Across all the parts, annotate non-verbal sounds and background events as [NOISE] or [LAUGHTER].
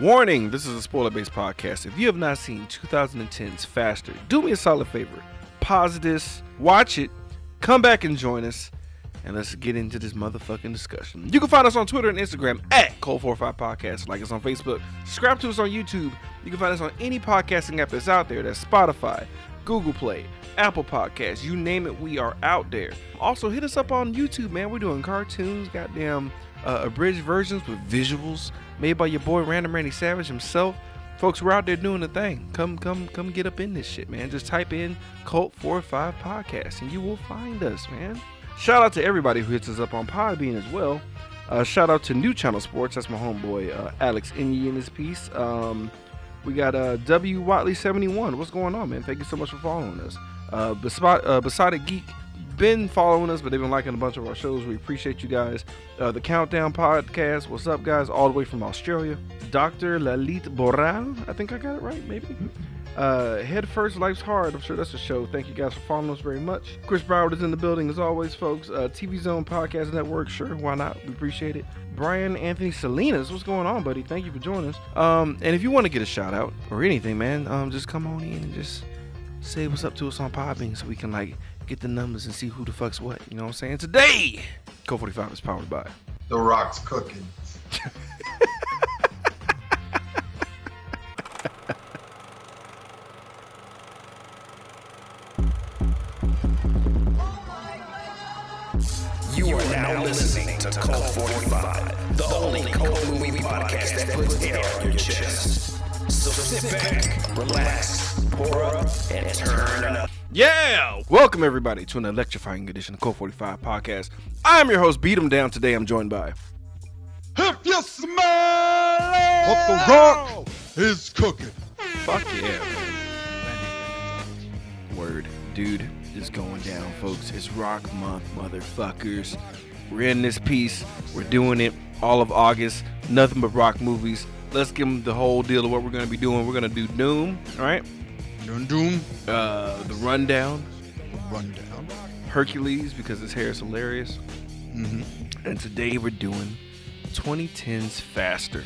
Warning, this is a spoiler based podcast. If you have not seen 2010's Faster, do me a solid favor. Pause this, watch it, come back and join us, and let's get into this motherfucking discussion. You can find us on Twitter and Instagram at Cult45 Podcast. Like us on Facebook, subscribe to us on YouTube. You can find us on any podcasting app that's out there. That's Spotify, Google Play, Apple Podcasts, you name it, we are out there. Also, hit us up on YouTube, man. We're doing cartoons, goddamn uh, abridged versions with visuals made by your boy Random Randy Savage himself. Folks, we're out there doing the thing. Come, come, come get up in this shit, man. Just type in Cult 45 Podcast and you will find us, man. Shout out to everybody who hits us up on Podbean as well. Uh, shout out to New Channel Sports. That's my homeboy uh, Alex Inye in this piece. Um, we got uh, W Watley 71. What's going on, man? Thank you so much for following us. Uh, Beside, uh, Geek been following us, but they've been liking a bunch of our shows. We appreciate you guys. Uh, the Countdown Podcast. What's up, guys? All the way from Australia. Dr. Lalit Boral. I think I got it right, maybe. Uh, Head First, Life's Hard. I'm sure that's a show. Thank you guys for following us very much. Chris Broward is in the building as always, folks. Uh, TV Zone Podcast Network. Sure, why not? We appreciate it. Brian Anthony Salinas, what's going on, buddy? Thank you for joining us. Um, and if you want to get a shout out or anything, man, um, just come on in and just say what's up to us on Podbean so we can like get the numbers and see who the fuck's what. You know what I'm saying? Today, Cult 45 is powered by The Rock's cooking. You are now listening to Cult 45, the only cult movie podcast that puts air on your chest. So sit back, relax, pour up, and turn up. Yeah! Welcome everybody to an electrifying edition of Cult 45 podcast. I'm your host, Beat 'em Down. Today I'm joined by If you smell it, what the rock is cooking. Fuck yeah. Word. Dude is going down, folks. It's Rock Month, motherfuckers. We're in this piece. We're doing it all of August. Nothing but rock movies. Let's give them the whole deal of what we're going to be doing. We're going to do Doom, all right? Doom Doom. Uh, the Rundown, Rundown. Hercules, because his hair is hilarious. Mm-hmm. And today we're doing 2010's Faster.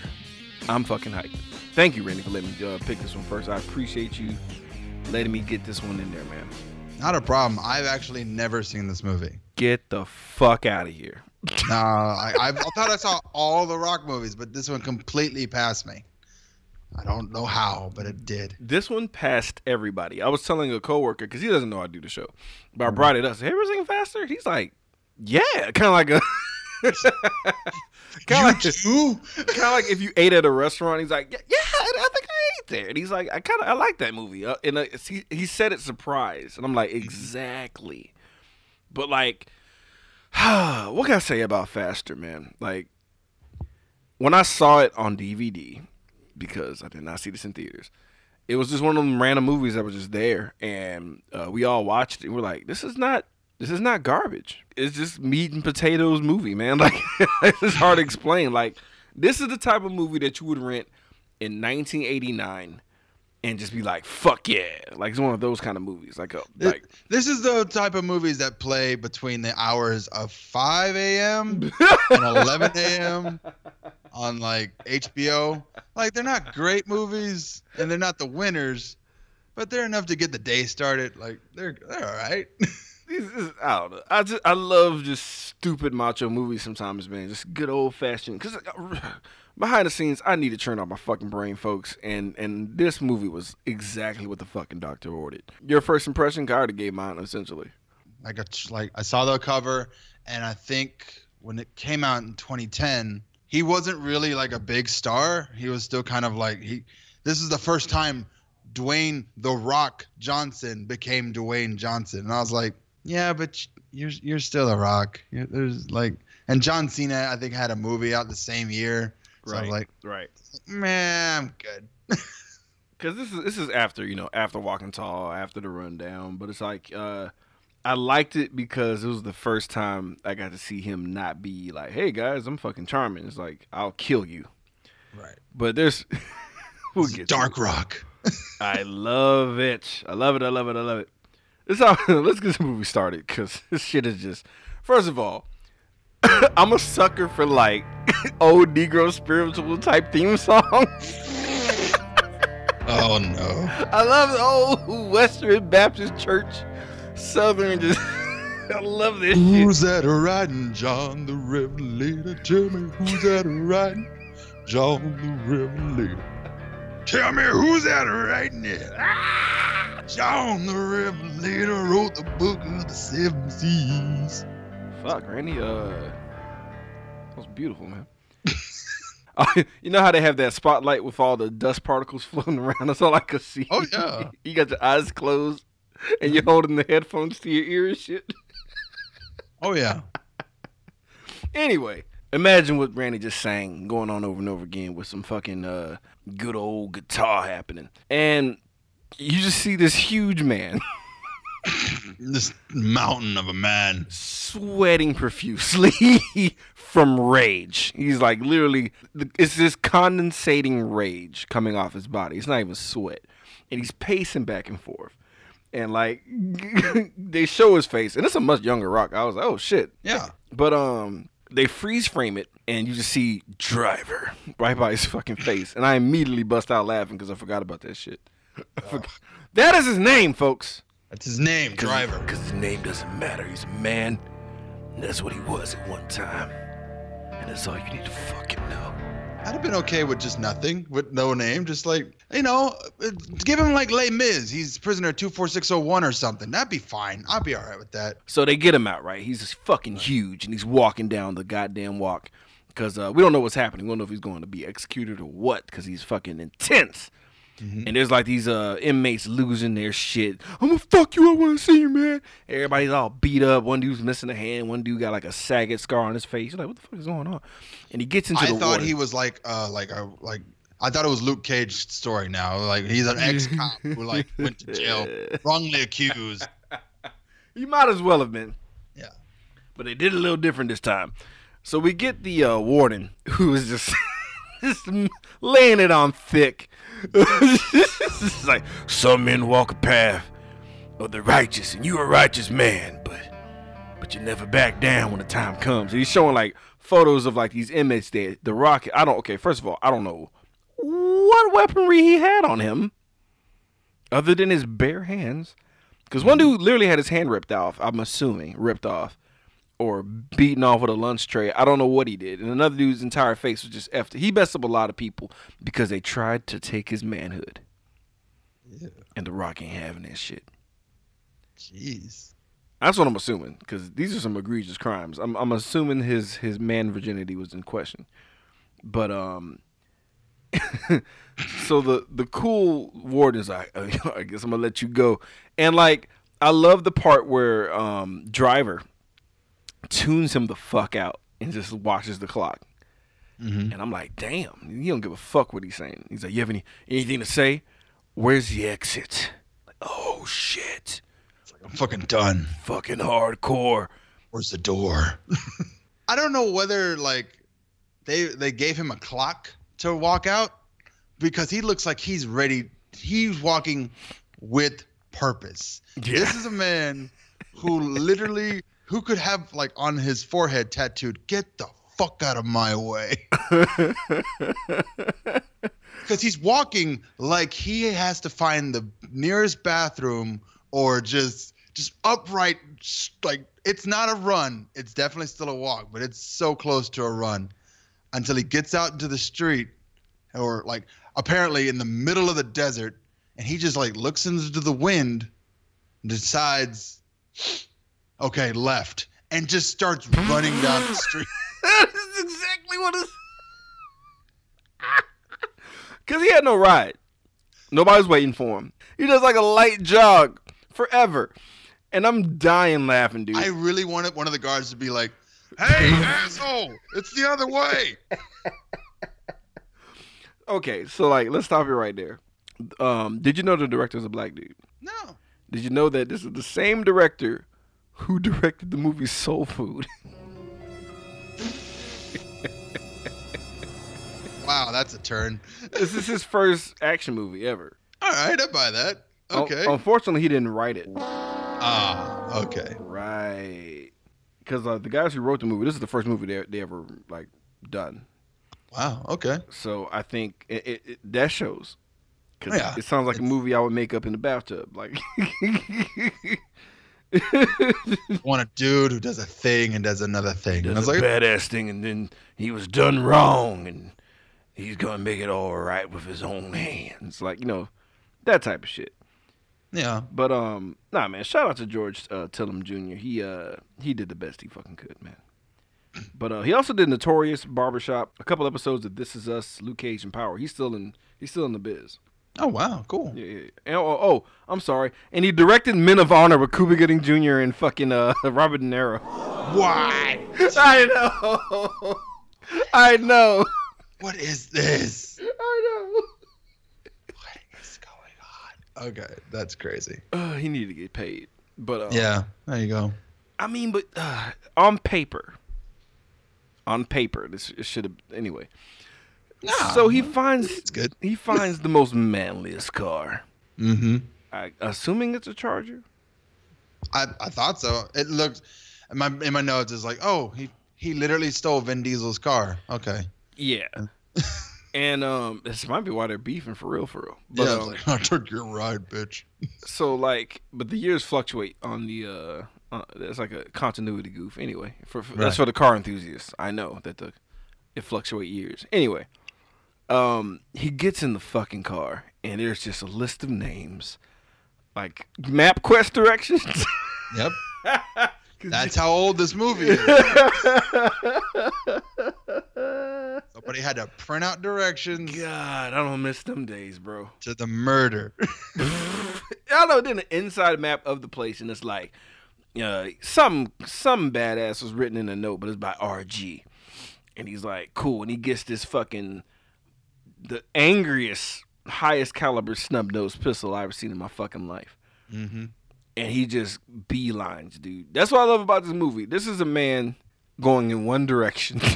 I'm fucking hyped. Thank you, Randy, for letting me uh, pick this one first. I appreciate you letting me get this one in there, man. Not a problem. I've actually never seen this movie. Get the fuck out of here. No, I, I thought I saw all the Rock movies, but this one completely passed me. I don't know how, but it did. This one passed everybody. I was telling a coworker because he doesn't know I do the show, but I brought it up. "Hey, we're singing faster." He's like, "Yeah," [LAUGHS] kind of like a, [LAUGHS] kind of like, too? kind of like if you ate at a restaurant. He's like, "Yeah, yeah I think I ate there," and he's like, "I kind of I like that movie." Uh, and uh, he he said it surprised, and I'm like, exactly. But like, [SIGHS] what can I say about Faster, man? Like, when I saw it on DVD, because I did not see this in theaters. It was just one of them random movies that was just there, and uh, we all watched it. We're like, "This is not, this is not garbage. It's just meat and potatoes movie, man. [LAUGHS] Like, it's hard to explain. Like, this is the type of movie that you would rent in 1989 and just be like, "Fuck yeah!" Like, it's one of those kind of movies. Like, a, Th- like This is the type of movies that play between the hours of 5 a.m. [LAUGHS] and 11 a.m. on like HBO. Like they're not great movies and they're not the winners, but they're enough to get the day started. Like they're they're all right. [LAUGHS] These is- I don't know. I just I love just stupid macho movies sometimes, man. Just good old fashioned. Cause uh, [SIGHS] behind the scenes, I need to turn off my fucking brain, folks. And and this movie was exactly what the fucking doctor ordered. Your first impression, I already gave mine essentially. like a, like I saw the cover and I think when it came out in 2010, he wasn't really like a big star. He was still kind of like he. This is the first time Dwayne the Rock Johnson became Dwayne Johnson, and I was like, yeah, but you're you're still a Rock. You're, there's like, and John Cena I think had a movie out the same year. So I was like, right. man, I'm good. [LAUGHS] Because this is this is after you know after Walking Tall, after the rundown. But it's like uh, I liked it because it was the first time I got to see him not be like, "Hey guys, I'm fucking charming." It's like I'll kill you. Right. But there's [LAUGHS] we'll get Dark. Rock. [LAUGHS] I love it. I love it. I love it. I love it. This how [LAUGHS] let's get this movie started because this shit is just. First of all, [COUGHS] I'm a sucker for like old Negro spiritual type theme song. Oh no. I love the old Western Baptist Church, Southern. Just [LAUGHS] I love this shit. Who's that riding? John the Revelator. Tell me who's that riding? John the Revelator. Tell me who's that riding there? Ah! John the Revelator wrote the book of the seven seas. Fuck, Randy. Uh, that was beautiful, man. [LAUGHS] [LAUGHS] you know how they have that spotlight with all the dust particles floating around? That's all I could see. Oh, yeah. you got your eyes closed [LAUGHS] and you're holding the headphones to your ear and shit. Oh yeah. Anyway, imagine what Randy just sang going on over and over again with some fucking uh, good old guitar happening. And you just see this huge man [LAUGHS] This mountain of a man. sweating profusely [LAUGHS] from rage. He's like literally, it's this condensating rage coming off his body. It's not even sweat. And he's pacing back and forth. And like, [LAUGHS] they show his face, and it's a much younger rock. I was like, oh shit. Yeah. But um, they freeze frame it, and you just see driver [LAUGHS] right by his fucking face, and I immediately bust out laughing because I forgot about that shit. [LAUGHS] That is his name, folks. That's his name, Driver. Because his name doesn't matter. He's a man. And that's what he was at one time. And that's all you need to fucking know. I'd have been okay with just nothing, with no name, just like you know, uh, give him like Les Mis. He's prisoner two four six zero one or something. That'd be fine. I'd be all right with that. So they get him out, right? He's just fucking huge, and he's walking down the goddamn walk. Because uh, we don't know what's happening. We don't know if he's going to be executed or what, because he's fucking intense. And there's like these uh, inmates losing their shit. I'm gonna fuck you. I want to see you, man. Everybody's all beat up. One dude's missing a hand. One dude got like a sagged scar on his face. You're like, what the fuck is going on? And he gets into I the thought water. he was like uh like a like I thought it was Luke Cage's story now. Like he's an ex cop [LAUGHS] who like went to jail, wrongly accused. [LAUGHS] You might as well have been. Yeah. But they did a little different this time. So we get the uh, warden [LAUGHS] who is just just laying it on thick. It's like some men walk a path of the righteous, and you a righteous man, but but you never back down when the time comes. And he's showing like photos of like these inmates there. The rocket. I don't. Okay, first of all, I don't know what weaponry he had on him, other than his bare hands. Because one dude literally had his hand ripped off. I'm assuming ripped off, or beaten off with a lunch tray. I don't know what he did. And another dude's entire face was just effed. He messed up a lot of people because they tried to take his manhood. Yeah. And the Rock ain't having that shit. Jeez. That's what I'm assuming because these are some egregious crimes. I'm I'm assuming his his man virginity was in question, but um, [LAUGHS] so the the cool warden is [LAUGHS] like, I guess I'm gonna let you go, and like I love the part where um driver tunes him the fuck out and just watches the clock, mm-hmm. and I'm like, damn, he don't give a fuck what he's saying. He's like, you have any anything to say? Where's the exit? Like, oh shit, Like, I'm fucking done. fucking hardcore. Where's the door? [LAUGHS] I don't know whether like they they gave him a clock to walk out because he looks like he's ready. He's walking with purpose. Yeah. This is a man who literally [LAUGHS] who could have like on his forehead tattooed "Get the fuck out of my way." [LAUGHS] Because he's walking like he has to find the nearest bathroom or just just upright like it's not a run it's definitely still a walk but it's so close to a run until he gets out into the street or like apparently in the middle of the desert and he just like looks into the wind and decides okay left and just starts running down the street [LAUGHS] That is exactly what it's. [LAUGHS] Because he had no ride. Nobody's waiting for him. He does like a light jog forever. And I'm dying laughing, dude. i really wanted one of the guards to be like hey [LAUGHS] asshole it's the other way okay, so like, let's stop it right there. Um, did you know the director's a black dude? no Did you know that this is the same director who directed the movie Soul Food? [LAUGHS] wow that's a turn this is his first action movie ever. all right i buy that Un- okay unfortunately, he didn't write it. ah okay Right. Because uh, the guys who wrote the movie, this is the first movie they, they ever like done. Wow. Okay. So I think it, it, it, that shows. Cause Yeah. it sounds like a movie I would make up in the bathtub. Like, [LAUGHS] [LAUGHS] Want a dude who does a thing and does another thing. And I does was a like, badass thing, and then he was done wrong, and he's gonna make it all right with his own hands. Like you know, that type of shit. yeah. But um, nah, man. Shout out to George uh, Tillman Jr. He uh he did the best he fucking could, man. [CLEARS THROAT] But uh, he also did Notorious Barbershop, a couple episodes of This Is Us, Luke Cage, and Power. He's still in he's still in the biz. Oh wow. Cool. Yeah, yeah. Oh, oh, I'm sorry. And he directed Men of Honor with Cuba Gooding Jr. and fucking uh [LAUGHS] Robert De Niro. What? [LAUGHS] I know. [LAUGHS] I know. What is this? I know. What is going on? Okay, that's crazy. Uh, he needed to get paid. But uh, Yeah. There you go. I mean, but uh, on paper, on paper, this should have anyway. Nah, so he finds it's good. he finds the most manliest car. Mm-hmm. I, assuming it's a Charger. I, I thought so. It looked in my in my notes is like, oh, he he literally stole Vin Diesel's car. Okay. Yeah. [LAUGHS] and um, this might be why they're beefing for real, for real. But, yeah, um, like, [LAUGHS] I took your ride, bitch. [LAUGHS] so like, but the years fluctuate on the uh, uh there's like a continuity goof. Anyway, for, for Right. that's for the car enthusiasts. I know that the it fluctuate years. Anyway, um, he gets in the fucking car and there's just a list of names, like MapQuest directions. Yep. [LAUGHS] That's how old this movie is. [LAUGHS] Somebody had to print out directions God, I don't miss them days, bro. to the murder. [LAUGHS] I know. Then the inside map of the place, and it's like, uh, some some badass was written in a note, but it's by RG, and he's like, cool, and he gets this fucking the angriest, highest caliber snub nosed pistol I ever seen in my fucking life, mm-hmm. and he just beelines, dude. That's what I love about this movie. This is a man going in one direction. [LAUGHS]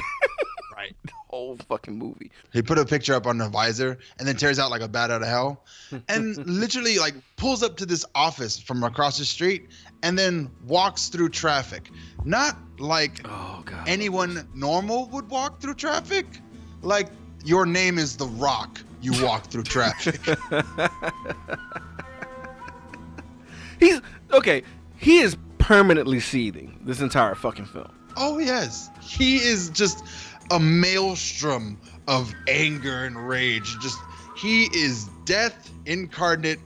Right. the whole fucking movie. He put a picture up on the visor and then tears out like a bat out of hell, [LAUGHS] and literally like pulls up to this office from across the street and then walks through traffic. Not like Oh god. anyone normal would walk through traffic. Like your name is The Rock. You walk through traffic. [LAUGHS] He's okay. He is permanently seething this entire fucking film. oh yes, he is just a maelstrom of anger and rage. Just he is death incarnate,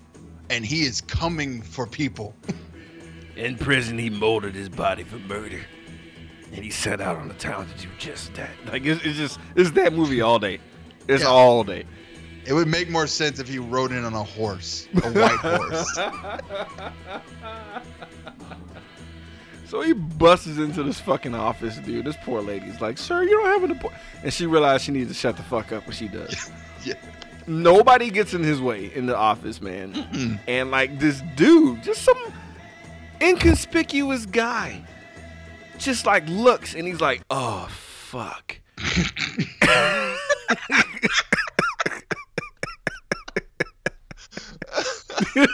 and he is coming for people. [LAUGHS] In prison, he molded his body for murder, and he set out on the town to do just that. Like it's, it's just it's that movie all day. It's Yeah. all day. It would make more sense if he rode in on a horse, a white horse. [LAUGHS] So he busts into this fucking office, dude. This poor lady's like, "Sir, you don't have an appointment," and she realized she needs to shut the fuck up, but she does. [LAUGHS] Yeah. Nobody gets in his way in the office, man. And like this dude, just some inconspicuous guy, just like looks, and he's like, "Oh fuck." [LAUGHS] [LAUGHS]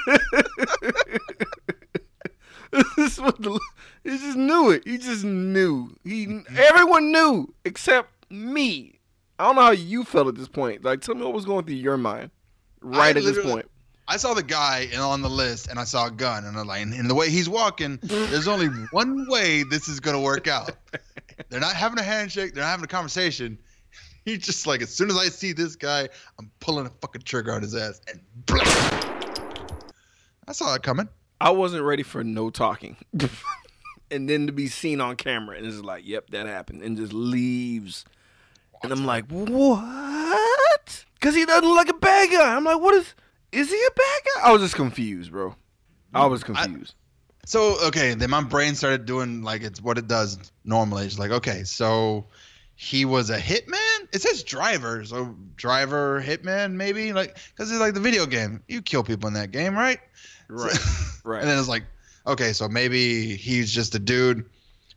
this is what the, he just knew it. He just knew. He everyone knew except me. I don't know how you felt at this point. Like, tell me what was going through your mind right I at this point. I saw the guy on the list, and I saw a gun, and I'm like, and the way he's walking, there's only [LAUGHS] one way this is gonna work out. They're not having a handshake. They're not having a conversation. [LAUGHS] He's just like, as soon as I see this guy, I'm pulling a fucking trigger on his ass, and. I saw it coming. I wasn't ready for no talking. [LAUGHS] and then to be seen on camera and it's like, yep, that happened. And just leaves. And I'm like, what? Because he doesn't look like a bad guy. I'm like, what is, is he a bad guy? I was just confused, bro. I was confused. So okay, then my brain started doing like it's what it does normally. It's like okay, so he was a hitman. It says driver, so driver hitman maybe like because it's like the video game. You kill people in that game, right? right, [LAUGHS] right. And then it's like okay, so maybe he's just a dude,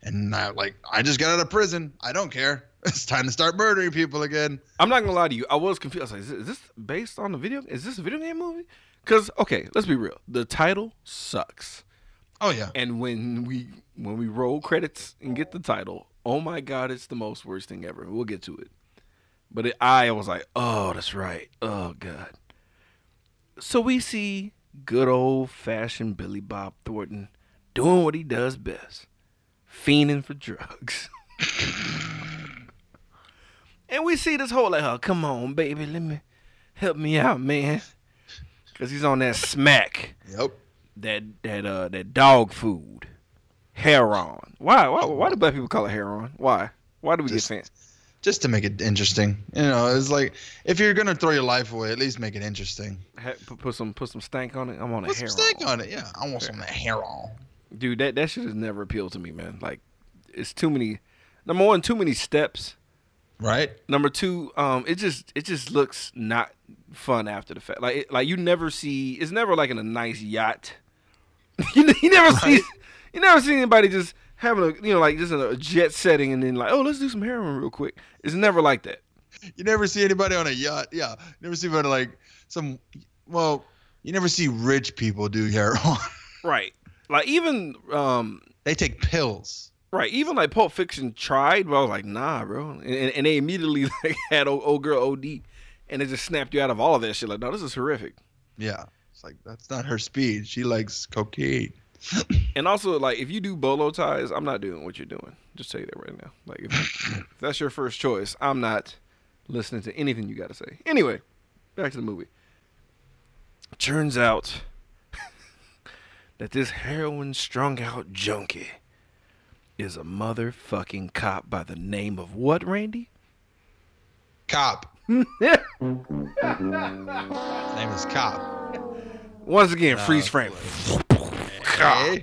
and I, like I just got out of prison. I don't care. [LAUGHS] It's time to start murdering people again. I'm not gonna lie to you. I was confused. I was like, is this based on the video? Is this a video game movie? Because okay, let's be real. The title sucks. Oh yeah, And when we when we roll credits and get the title, Oh my god, it's the most worst thing ever. We'll get to it. But it, I was like, oh, that's right. Oh god. So we see good old fashioned Billy Bob Thornton doing what he does best, fiending for drugs. [LAUGHS] and we see this whole like, oh, come on, baby, let me help me out, man, because he's on that smack Yep. that that uh that dog food, heroin. Why why why do black people call it heroin? Why why do we Just- get fancy? Just to make it interesting. You know, it's like if you're gonna throw your life away, at least make it interesting. Ha- put, put some put some stank on it. I'm on a Put some heroin. steak on it. Yeah, I want some of that hair on. Dude, that that shit has never appealed to me, man. Like, it's too many. Number one, too many steps. Right? Number two, um, it just it just looks not fun after the fact. Like it, like you never see. It's never like in a nice yacht. [LAUGHS] you, you never see. You never see anybody just having a you know like just a jet setting and then like oh let's do some heroin real quick. It's never like that. You never see anybody on a yacht. Yeah. You never see anybody like some. Well, you never see rich people do heroin. [LAUGHS] Right. Like even um they take pills. right even like Pulp Fiction tried, but I was like nah, bro, and, and, and they immediately [LAUGHS] like had old, old girl OD, and it just snapped you out of all of that shit. Like no, this is horrific. Yeah. It's like that's not her speed. She likes cocaine. And also, like, if you do bolo ties, I'm not doing what you're doing. Just tell you that right now. Like, if, if that's your first choice, I'm not listening to anything you got to say. Anyway, back to the movie. Turns out [LAUGHS] that this heroin strung out junkie is a motherfucking cop by the name of what, Randy? Cop. [LAUGHS] His name is Cop. Once again, freeze frame. Hey.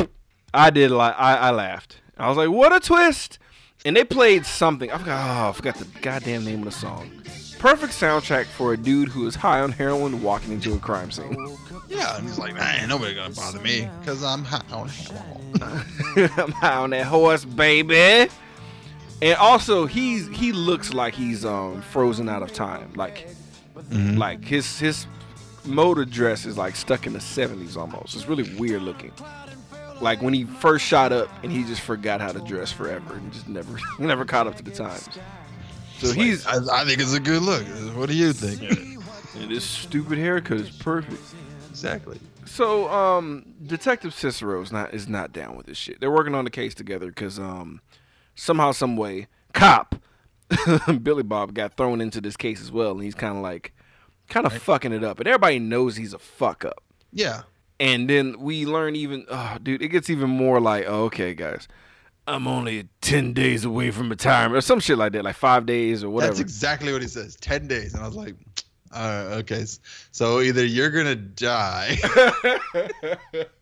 I did like I, I laughed. I was like, what a twist! And they played something. I forgot. Oh, I forgot the goddamn name of the song. Perfect soundtrack for a dude who is high on heroin walking into a crime scene. Yeah, and he's like, man, nobody gonna bother me because I'm high on heroin. [LAUGHS] I'm high on that horse, baby. And also, he's he looks like he's um frozen out of time. Like, like his his motor dress is like stuck in the 70s almost. It's really weird looking. Like when he first shot up and he just forgot how to dress forever and just never [LAUGHS] never caught up to the times. So he's I, I think it's a good look. What do you think? and this stupid haircut is perfect. exactly. So, um, Detective Cicero is not is not down with this shit. They're working on the case together because um, somehow, some way, cop [LAUGHS] Billy Bob got thrown into this case as well, and he's kind of like, kind of fucking it up, and everybody knows he's a fuck up. Yeah. And then we learn even, oh, dude, it gets even more like, oh, okay, guys, I'm only ten days away from retirement or some shit like that, like five days or whatever. That's exactly what he says. Ten days, and I was like, [TSK] uh, okay. So either you're gonna die,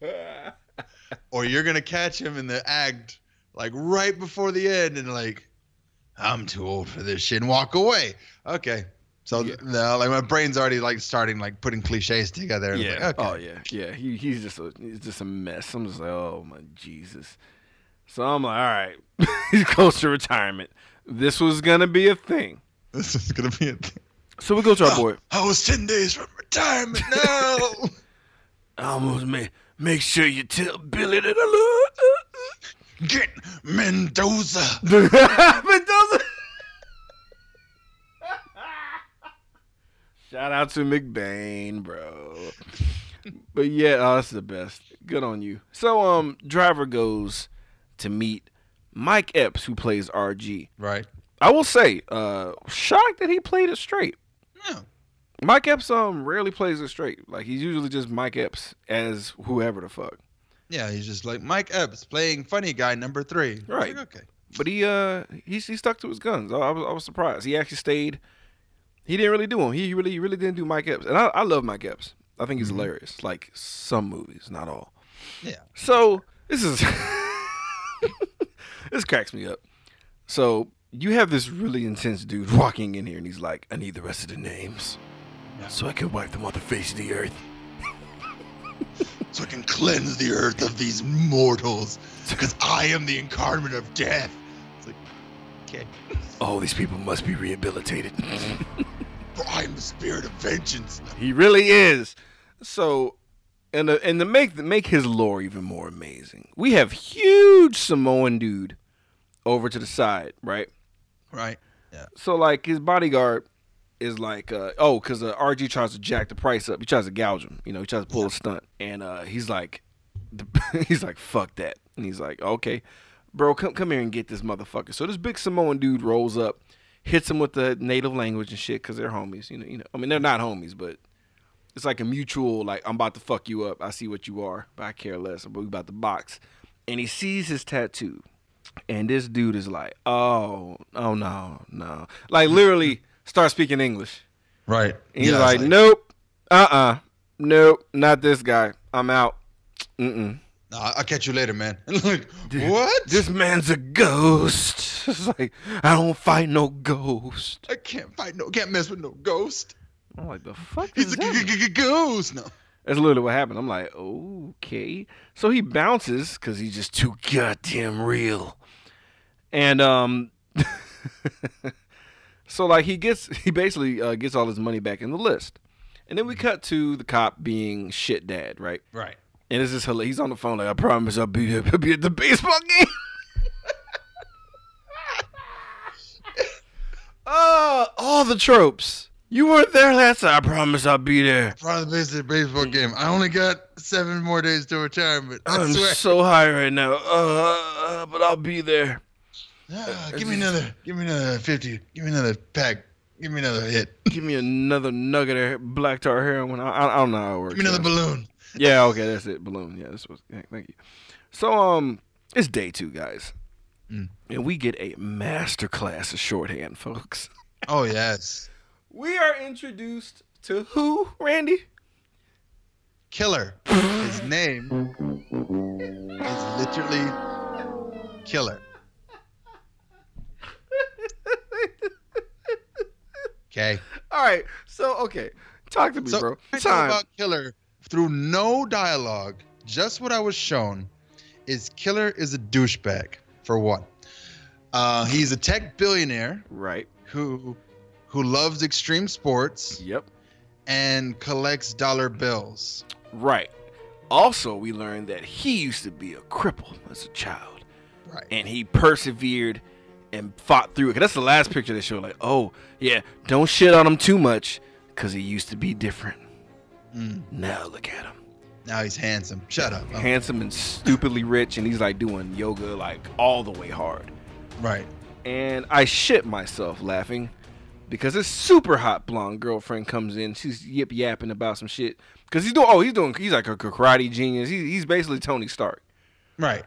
[LAUGHS] or you're gonna catch him in the act, like right before the end, and like, I'm too old for this shit, and walk away. Okay. So Yeah. now, like my brain's already like starting like putting cliches together. Yeah. like, okay. Oh yeah. Yeah. He he's just a he's just a mess. I'm just like, oh my Jesus. So I'm like, all right, [LAUGHS] he's close to retirement. This was gonna be a thing. This is gonna be a thing. So we go to our oh, boy. I was ten days from retirement. No. I [LAUGHS] almost make make sure you tell Billy that I love. Uh, uh. Get Mendoza. [LAUGHS] Mendoza. Shout out to McBain, bro. But yeah, oh, that's the best. Good on you. So um driver goes to meet Mike Epps, who plays RG. Right. I will say, uh shocked that he played it straight. Yeah. Mike Epps um rarely plays it straight. Like he's usually just Mike Epps as whoever the fuck. Yeah, he's just like Mike Epps playing funny guy number three. Right. like, okay. But he uh he he stuck to his guns. I, I was I was surprised. He actually stayed. He didn't really do him. He really he really didn't do Mike Epps, and I, I love Mike Epps. I think he's mm-hmm. hilarious. Like some movies, not all. Yeah. So this is [LAUGHS] this cracks me up. So you have this really intense dude walking in here, and he's like, "I need the rest of the names, so I can wipe them off the face of the earth." [LAUGHS] So I can cleanse the earth of these mortals, because I am the incarnate of death. It's like, okay. All these people must be rehabilitated. [LAUGHS] For I am the spirit of vengeance. He really is. So, and to, and to make make his lore even more amazing, we have huge Samoan dude over to the side, right? Right. Yeah. So like his bodyguard is like, uh, oh, because uh, RG tries to jack the price up. He tries to gouge him. You know, he tries to pull a stunt, and uh, he's like, [LAUGHS] he's like, fuck that, and he's like, okay, bro, come come here and get this motherfucker. So this big Samoan dude rolls up, hits him with the native language and shit, because they're homies. You know, you know. I mean, they're not homies, but it's like a mutual, like I'm about to fuck you up. I see what you are, but I care less. But we about to box, and he sees his tattoo. And this dude is like, oh, oh no, no. Like literally start speaking English. Right. And he's Yeah, like, it's nope, uh uh nope, not this guy. I'm out. Mm-mm. "Nah, I'll catch you later, man. [LAUGHS] like, what? This man's a ghost. [LAUGHS] It's like, I don't fight no ghost. I can't fight no, can't mess with no ghost. I'm like, the fuck He's is a that? g- g- g- ghost. No. That's literally what happened. I'm like, okay. So he bounces because he's just too goddamn real. And um, [LAUGHS] so like he gets he basically uh, gets all his money back in the list, and then we cut to the cop being shit dad, right? Right. And it's just hilarious. He's on the phone like, I promise I'll be. I'll [LAUGHS] be at the baseball game. [LAUGHS] uh, all the tropes. You weren't there last time. I promise I'll be there. Front of the baseball game. I only got seven more days to retirement. I I'm swear. so high right now. Uh, uh, but I'll be there. Ah, give me another. Give me another fifty. Give me another pack. Give me another hit. Give me another nugget of black tar heroin. I, I, I don't know how it works. Give me another yeah. balloon. Yeah, okay, that's it. Balloon. Yeah, this was. Yeah, thank you. So, um, it's day two, guys, Mm. and we get a master class of shorthand, folks. Oh yes. We are introduced to who, Randy? Killer. His name is literally Killer. [LAUGHS] Okay. All right. So, okay, talk to me, So bro. Time. about Killer through no dialogue. Just what I was shown is Killer is a douchebag for one. Uh, he's a tech billionaire right. who who loves extreme sports Yep. and collects dollar bills. Right. Also, we learned that he used to be a cripple as a child. Right. and he persevered and fought through it. 'Cause that's the last picture they show. Like, oh yeah, don't shit on him too much, cause he used to be different. Mm. Now look at him, Now he's handsome. Shut up. Oh, handsome and stupidly rich, and he's like doing yoga like all the way hard. right. And I shit myself laughing because his super hot blonde girlfriend comes in. She's yip yapping about some shit. Cause he's doing, oh, he's doing, he's like a karate genius. He, he's basically Tony Stark. Right.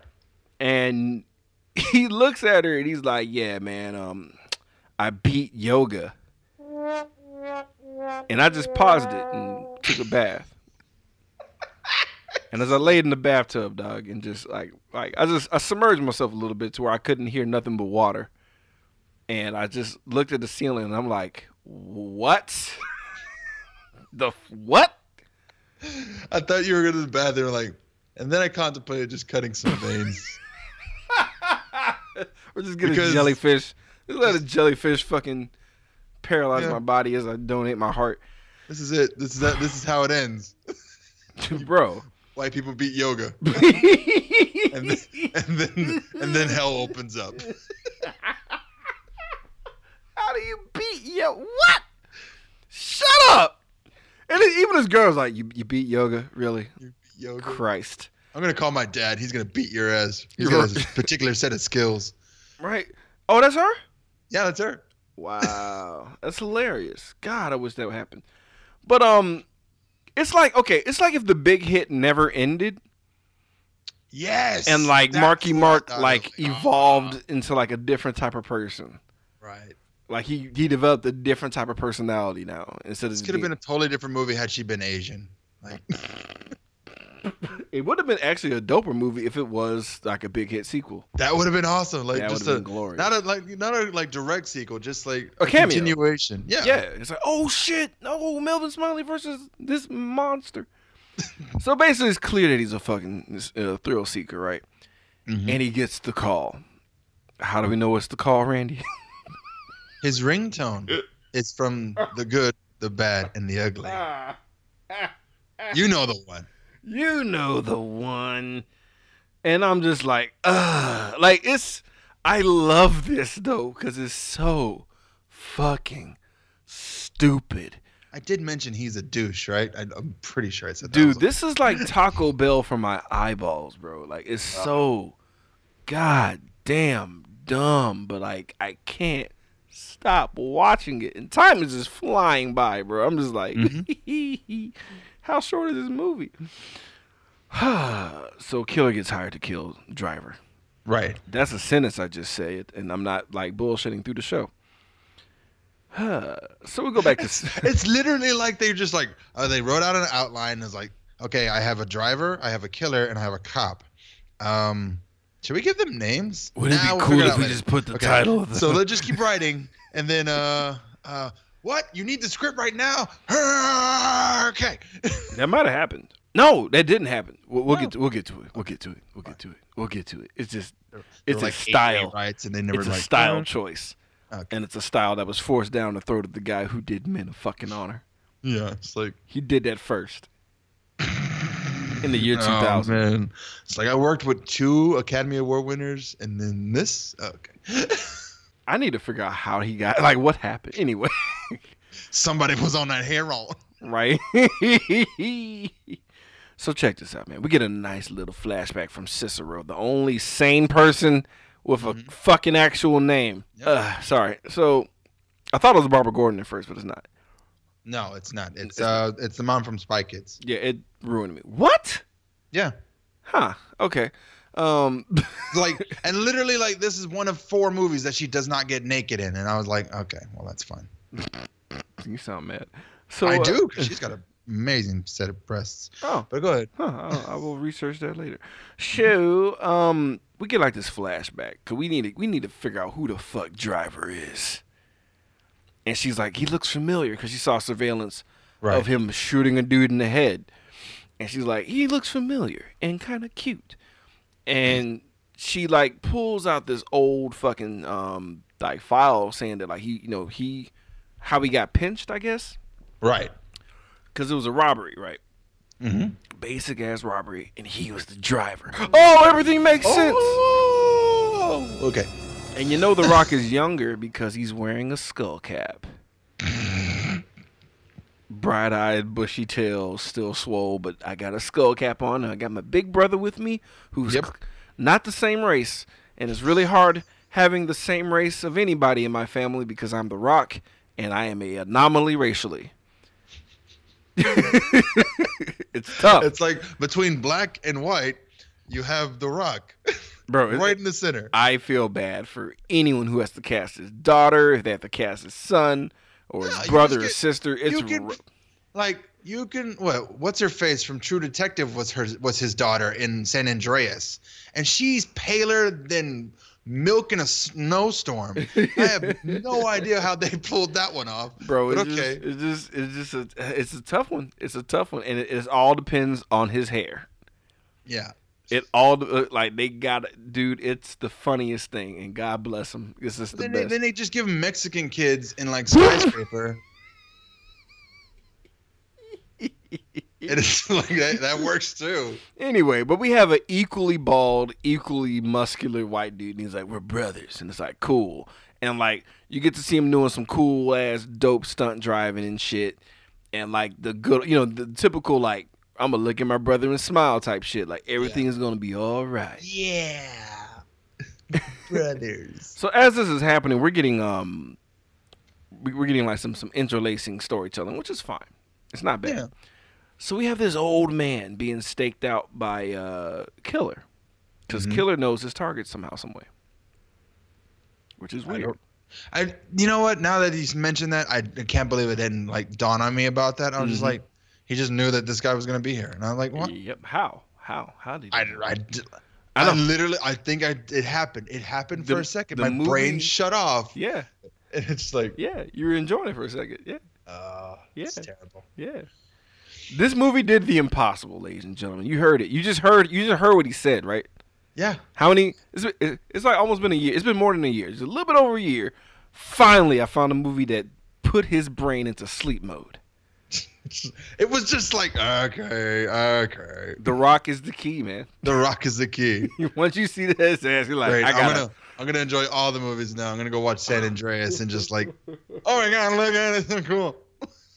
and [LAUGHS] he looks at her and he's like, "Yeah, man, um, I beat yoga." And I just paused it and took a bath. And as I laid in the bathtub, dog, and just like like I just I submerged myself a little bit to where I couldn't hear nothing but water. And I just looked at the ceiling and I'm like, "What? [LAUGHS] the f- what?" I thought you were going to the bathroom like, and then I contemplated just cutting some veins. [LAUGHS] We're just gonna Because- jellyfish. Just let a jellyfish fucking paralyze Yeah. my body as I donate my heart, this is it. This is that. This is how it ends. [LAUGHS] bro. White people beat yoga, [LAUGHS] and then and then, and then hell opens up. [LAUGHS] How do you beat yo? What? Shut up! And even this girl's like, "You you beat yoga, really? You beat yoga. Christ, I'm gonna call my dad. He's gonna beat your ass. He's got a particular set of skills. right? Oh, that's her. Yeah, that's her. Wow, that's hilarious. God, I wish that would happen. But um, it's like okay, it's like if the big hit never ended. Yes. and like Marky Mark like was. evolved into like a different type of person. Right. Like he he developed a different type of personality now instead of This could have been a totally different movie had she been Asian. Like, [LAUGHS] [LAUGHS] It would have been actually a doper movie if it was like a big hit sequel. that would have been awesome. Like that would just have a been glorious. not a like not a like direct sequel, just like A cameo. continuation. Yeah. yeah, it's like oh shit, no Melvin Smiley versus this monster. [LAUGHS] so basically, it's clear that he's a fucking uh, thrill seeker, right? Mhm. And he gets the call. How do we know it's the call, Randy? [LAUGHS] His ringtone is from the good, the bad, and the ugly. You know the one. You know the one. And I'm just like, uh like it's I love this though because it's so fucking stupid. I did mention he's a douche, right? I, I'm pretty sure I said Dude, this is like Taco Bell for my eyeballs, bro. Like it's so god damn dumb, but like I can't stop watching it. And time is just flying by, bro. I'm just like [LAUGHS] how short is this movie? [SIGHS] so killer gets hired to kill driver. right. That's a sentence I just said, and I'm not like bullshitting through the show. [SIGHS] so we go back to It's literally like they just like uh, they wrote out an outline. It's like, okay, I have a driver, I have a killer, and I have a cop. Um, should we give them names? Wouldn't it Nah, be we'll cool if we later. just put the Okay, title of the So let's just keep writing, and then uh, uh, what? You need the script right now? Okay. [LAUGHS] That might have happened. No, that didn't happen. We'll, we'll No. get to, we'll get to it. We'll get to it. We'll get to it. We'll get to it. It's just There it's were a like style. rights, and they never It's a like style "Oh, choice, Okay. and it's a style that was forced down the throat of the guy who did men of fucking honor. Yeah, it's like He did that first in the year 2000. [LAUGHS] Oh, man, it's like I worked with two Academy Award winners, and then this. Oh, okay. [LAUGHS] I need to figure out how he got like what happened. Anyway, Somebody was on that hair roll. right? so check this out, man. We get a nice little flashback from Cicero, the only sane person with a fucking actual name. Yep. Ugh, sorry. So I thought it was Barbara Gordon at first, but it's not. No, it's not. It's uh, it's the mom from Spy Kids. Yeah, it ruined me. What? Yeah. Huh. Okay. Um [LAUGHS] Like, and literally, like, this is one of four movies that she does not get naked in, and I was like, okay, well, that's fine. you sound mad. So I uh, do. 'cause [LAUGHS] she's got an amazing set of breasts. Oh, But go ahead. Huh, I, I will [LAUGHS] research that later. So, um, we get like this flashback because we need to we need to figure out who the fuck Driver is. And she's like, he looks familiar because she saw surveillance Right. of him shooting a dude in the head, and she's like, he looks familiar and kind of cute. And she like pulls out this old fucking um like file saying that like he you know he how he got pinched I guess Right. because it was a robbery right Mm-hmm. basic ass robbery, and he was the driver. Oh, everything makes sense. Oh, okay. And you know The Rock is younger because he's wearing a skull cap. [LAUGHS] Bright eyed, bushy tail, still swole, but I got a skull cap on. I got my big brother with me who's Yep. not the same race. And it's really hard having the same race of anybody in my family because I'm The Rock and I am a anomaly racially. [LAUGHS] it's tough. It's like between black and white, you have The Rock Bro, [LAUGHS] right in the center. I feel bad for anyone who has to cast his daughter, if they have to cast his son, or his Yeah, you brother or sister. It's can, r- like you can what what's her face from True Detective was her was his daughter in San Andreas, and she's paler than milk in a snowstorm. I have no [LAUGHS] idea how they pulled that one off, bro. It's okay, just, it's just, it's just, a, it's a tough one. It's a tough one, and it, it all depends on his hair. yeah. It all uh, like they got, dude. It's the funniest thing, and God bless him. This is the Then they, best. then they just give Mexican kids in like skyscraper. [LAUGHS] it's like that, that works too. Anyway, but we have an equally bald, equally muscular white dude, and he's like, "We're brothers," and it's like cool, and like you get to see him doing some cool ass, dope stunt driving and shit, and like the good, you know, the typical like I'm gonna look at my brother and smile type shit, like everything is gonna be all right. Yeah, [LAUGHS] brothers. So as this is happening, we're getting um, we- we're getting like some some interlacing storytelling, which is fine. It's not bad. Yeah. So we have this old man being staked out by uh, Killer, because Mhm. Killer knows his target somehow, some way, which is weird. don't- I, you know what? Now that he's mentioned that, I, I can't believe it didn't like dawn on me about that. I was just Mhm. like, he just knew that this guy was gonna be here, and I'm like, what? Yep. How? How? How did? I, you- I, I I literally, I think I it happened. It happened The- for a second. My brain shut off, Yeah. [LAUGHS] and it's like, Yeah. You were enjoying it for a second. Yeah. uh, it's terrible. Yeah. This movie did the impossible, ladies and gentlemen. You heard it. You just heard. You just heard what he said, right? Yeah, How many? It's, it's like almost been a year. It's been more than a year. It's a little bit over a year. Finally, I found a movie that put his brain into sleep mode. [LAUGHS] it was just like, okay, okay. The Rock is the key, man. The Rock is the key. [LAUGHS] Once you see that ass, you're like, Great. I I'm gotta, gonna, I'm gonna enjoy all the movies now. I'm gonna go watch San Andreas and just like, [LAUGHS] oh my god, look at it, it's so cool.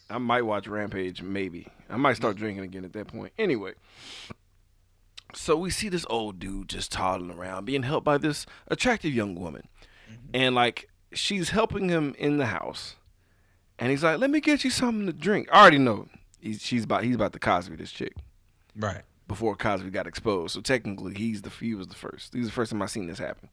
I might watch Rampage, maybe. I might start drinking again at that point. Anyway, so we see this old dude just toddling around, being helped by this attractive young woman, mm-hmm. and like she's helping him in the house, and he's like, "Let me get you something to drink." I already know he's she's about he's about to Cosby this chick Right. before Cosby got exposed. So technically, he's the he was the first. He's the first time I seen this happen.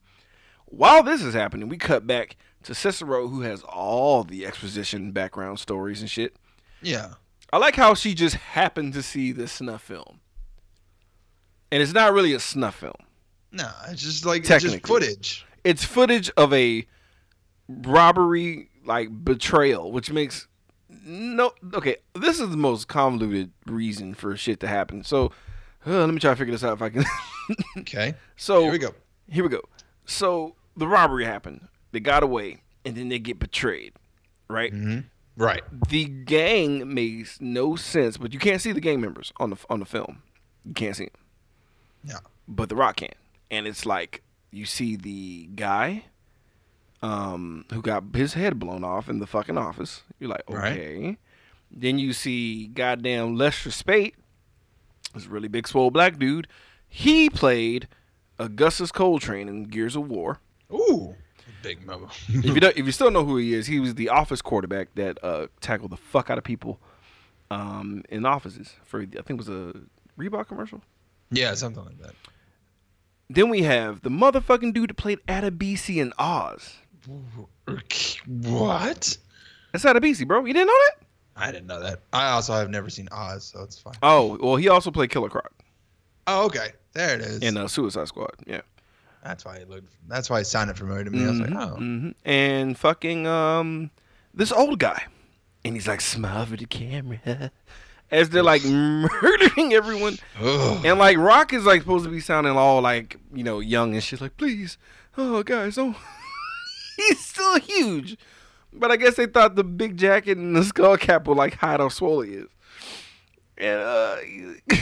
While this is happening, we cut back to Cicero, who has all the exposition, background stories, and shit. Yeah. I like how she just happened to see this snuff film, and it's not really a snuff film. No, it's just like it's just footage. It's footage of a robbery, like betrayal, which makes no okay. This is the most convoluted reason for shit to happen. So uh, let me try to figure this out if I can. [LAUGHS] Okay. so Here we go. Here we go. So the robbery happened. They got away, and then they get betrayed, right? Mm-hmm. Right. The gang makes no sense, but you can't see the gang members on the on the film. You can't see them, Yeah. but the Rock can, and it's like you see the guy, um, who got his head blown off in the fucking office. You're like, Right. okay. Then you see goddamn Lester Speight, this really big swole black dude. He played Augustus Coltrane in Gears of War. Ooh. Big mama. if you [LAUGHS] don't, if you still know who he is, he was the office quarterback that uh, tackled the fuck out of people um, in offices for I think it was a Reebok commercial. yeah, something like that. Then we have the motherfucking dude that played Adebisi in Oz. What? That's Adebisi, bro. You didn't know that? I didn't know that. I also have never seen Oz, so it's fine. Oh, well, he also played Killer Croc Oh, okay. There it is. in uh, Suicide Squad. Yeah. that's why it looked. That's why it sounded familiar to me. I was like, oh. hmm And fucking um, this old guy, and he's like, smile for the camera, [LAUGHS] as they're like murdering everyone. Ugh. And like Rock is like supposed to be sounding all like you know young and shit. Like please, oh guys, don't. [LAUGHS] [LAUGHS] He's still huge, but I guess they thought the big jacket and the skull cap would like hide how swole he is. And uh, [LAUGHS]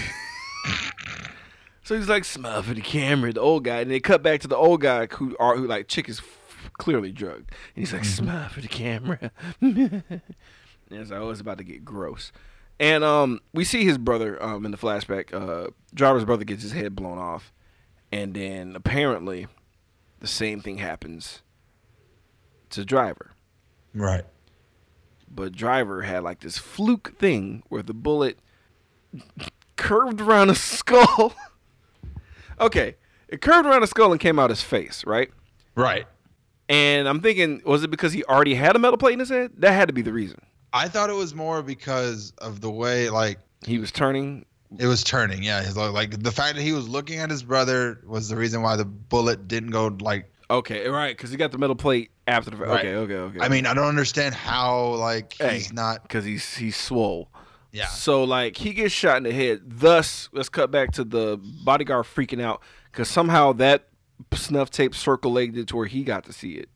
so he's like smile for the camera, the old guy, and they cut back to the old guy who are who like chick is f- clearly drugged, and he's like smile for the camera. and [LAUGHS] it's like oh, about to get gross. And um, we see his brother um, in the flashback. Uh, Driver's brother gets his head blown off, and then apparently, the same thing happens to Driver. Right. But Driver had like this fluke thing where the bullet curved around his skull. [LAUGHS] okay, it curved around his skull and came out his face, right? Right. And I'm thinking, was it because he already had a metal plate in his head? That had to be the reason. I thought it was more because of the way like He was turning. it was turning. Yeah, his, like the fact that he was looking at his brother was the reason why the bullet didn't go like. Okay, right, because he got the metal plate after the. Right. Okay, okay, okay. I mean, I don't understand how like Hey. he's not. because he's he's swole. Yeah. So like he gets shot in the head. Thus, let's cut back to the bodyguard freaking out because somehow that snuff tape circulated it to where he got to see it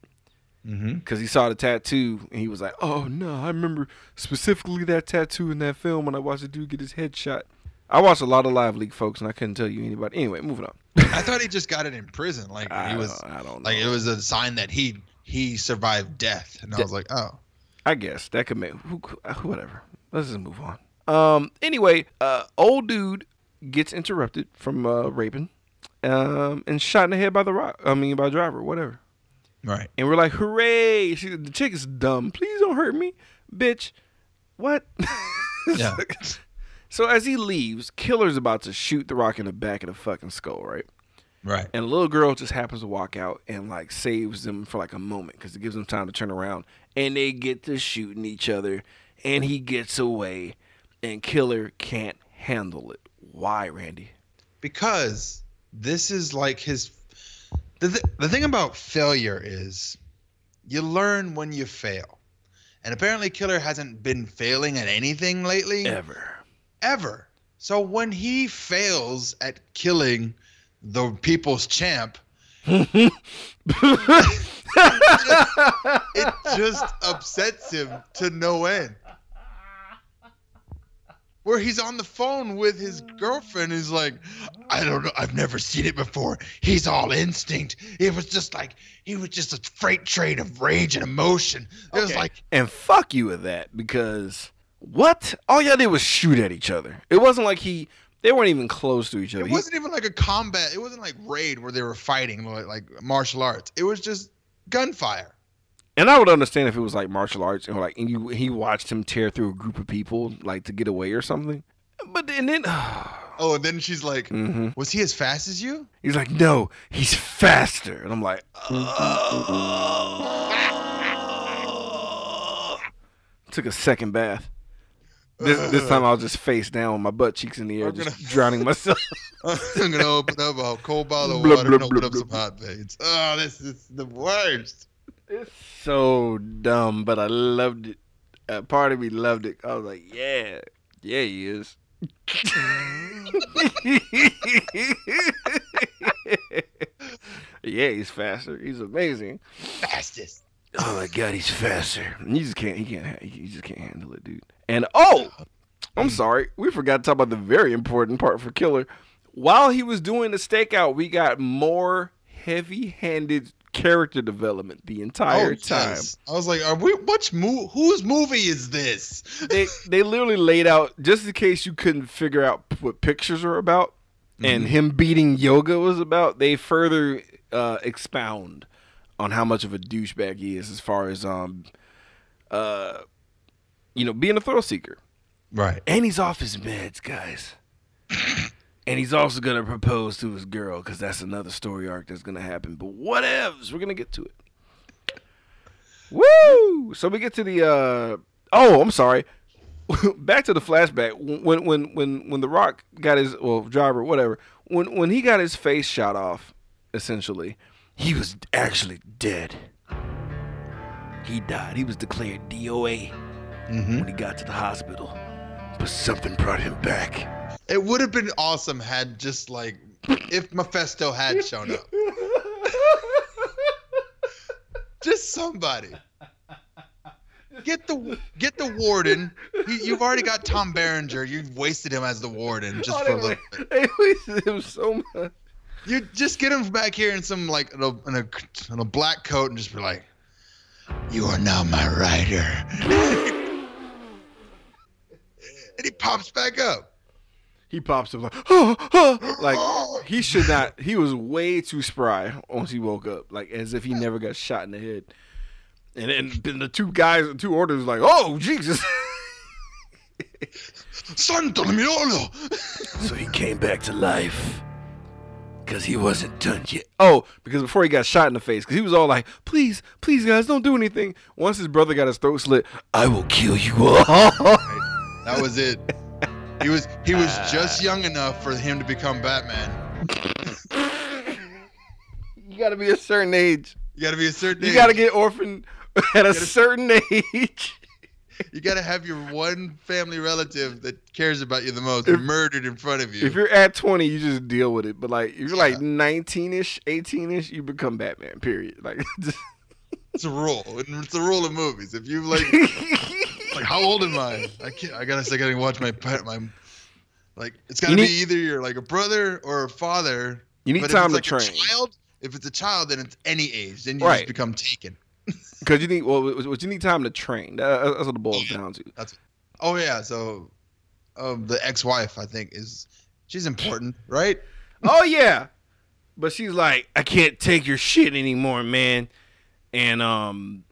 Mm-hmm. because he saw the tattoo and he was like, "Oh no, I remember specifically that tattoo in that film when I watched a dude get his head shot." I watched a lot of live leak, folks, and I couldn't tell you anybody. Anyway, moving on. I thought he just got it in prison. Like I he was don't- I don't know. like it was a sign that he he survived death, and I was like, oh. I guess that could make who, whatever. Let's just move on. Um. Anyway, uh, old dude gets interrupted from uh, raping, um, and shot in the head by the rock. I mean, by driver, whatever. Right. And we're like, hooray! She, the chick is dumb. Please don't hurt me, bitch. What? [LAUGHS] Yeah. so as he leaves, Killer's about to shoot the rock in the back of the fucking skull, right? Right. And a little girl just happens to walk out and like saves them for like a moment because it gives them time to turn around and they get to shooting each other and he gets away and Killer can't handle it. Why, Randy? because this is like his the, th- the thing about failure is you learn when you fail and apparently killer hasn't been failing at anything lately Ever. ever so when he fails at killing the people's champ [LAUGHS] it just upsets him to no end where he's on the phone with his girlfriend. He's like, I don't know. I've never seen it before. He's all instinct. It was just like he was just a freight train of rage and emotion. It was like And fuck you with that because what? All y'all did was shoot at each other. It wasn't like he. They weren't even close to each other. it wasn't even like a combat. It wasn't like raid where they were fighting like, like martial arts. It was just gunfire. and I would understand if it was like martial arts and like and you he watched him tear through a group of people like to get away or something. But and then [SIGHS] Oh, and then she's like, mm-hmm. "Was he as fast as you?" he's like, no, he's faster, and I'm like, [LAUGHS] "Oh." took a second bath. This, this time uh. I was just face down with my butt cheeks in the air, I'm just gonna- drowning myself. [LAUGHS] [LAUGHS] I'm gonna open up a cold bottle of water blub, and open blub, up some hot veins. Oh, ah, this is the worst. It's so dumb, but I loved it. A part of me loved it. I was like, yeah, yeah, he is. [LAUGHS] yeah, he's faster. He's amazing. Fastest. Oh my god, he's faster. He just can't. He can't. He just can't handle it, dude. And oh, I'm sorry, we forgot to talk about the very important part for Killer. While he was doing the stakeout, we got more heavy-handed character development the entire time. Oh, yes. I was like, "Are we? Which mo- Whose movie is this?" they [LAUGHS] they literally laid out just in case you couldn't figure out what pictures are about and him beating yoga was about. They further uh, expound on how much of a douchebag he is as far as um uh you know being a thrill seeker. right. And he's off his meds, guys. [LAUGHS] and he's also gonna propose to his girl because that's another story arc that's gonna happen. But whatevs, we're gonna get to it. Woo! So we get to the. uh Oh, I'm sorry. [LAUGHS] Back to the flashback when when when when the Rock got his well driver whatever when when he got his face shot off, essentially, he was actually dead. He died. He was declared DOA hmm when he got to the hospital, but something brought him back. It would have been awesome had just like if Mephisto had shown up. Just somebody. Get the get the warden. He, you've already got Tom Berenger. You've wasted him as the warden just for a little bit. They wasted him so much. You just get him back here in some like in a, in a, in a black coat and just be like, "You are now my rider." and he pops back up. He pops up like, oh, oh, like [GASPS] he should not. He was way too spry once he woke up, like as if he never got shot in the head. And then, the two guys, the two orders, like, oh Jesus. [LAUGHS] Santo Miolo. [LAUGHS] so he came back to life because he wasn't done yet. Oh, because before he got shot in the face, because he was all like, please, please, guys, don't do anything. Once his brother got his throat slit, I will kill you all. That was it. He was he was [LAUGHS] just young enough for him to become Batman. [LAUGHS] you got to be a certain age. You got to be a certain. You got to get orphaned [LAUGHS] at a certain age. You got to have your one family relative that cares about you the most murdered in front of you. If you're at 20, you just deal with it. But like, if you're like 19ish, 18ish, you become Batman. Period. Like, [LAUGHS] just it's a rule. It's a rule of movies. If you like, [LAUGHS] like how old am I? I can't. I gotta. I gotta watch my pet. My like. It's gotta You be either you're like a brother or a father. you need time if to like train. A child, if it's a child, then it's any age. Then you Right. just become taken. Because you need well, what you need time to train. That- That's what it boils down to. Oh yeah. So, um, the ex-wife I think is she's important, [LAUGHS] right? oh yeah, but she's like, I can't take your shit anymore, man. And um,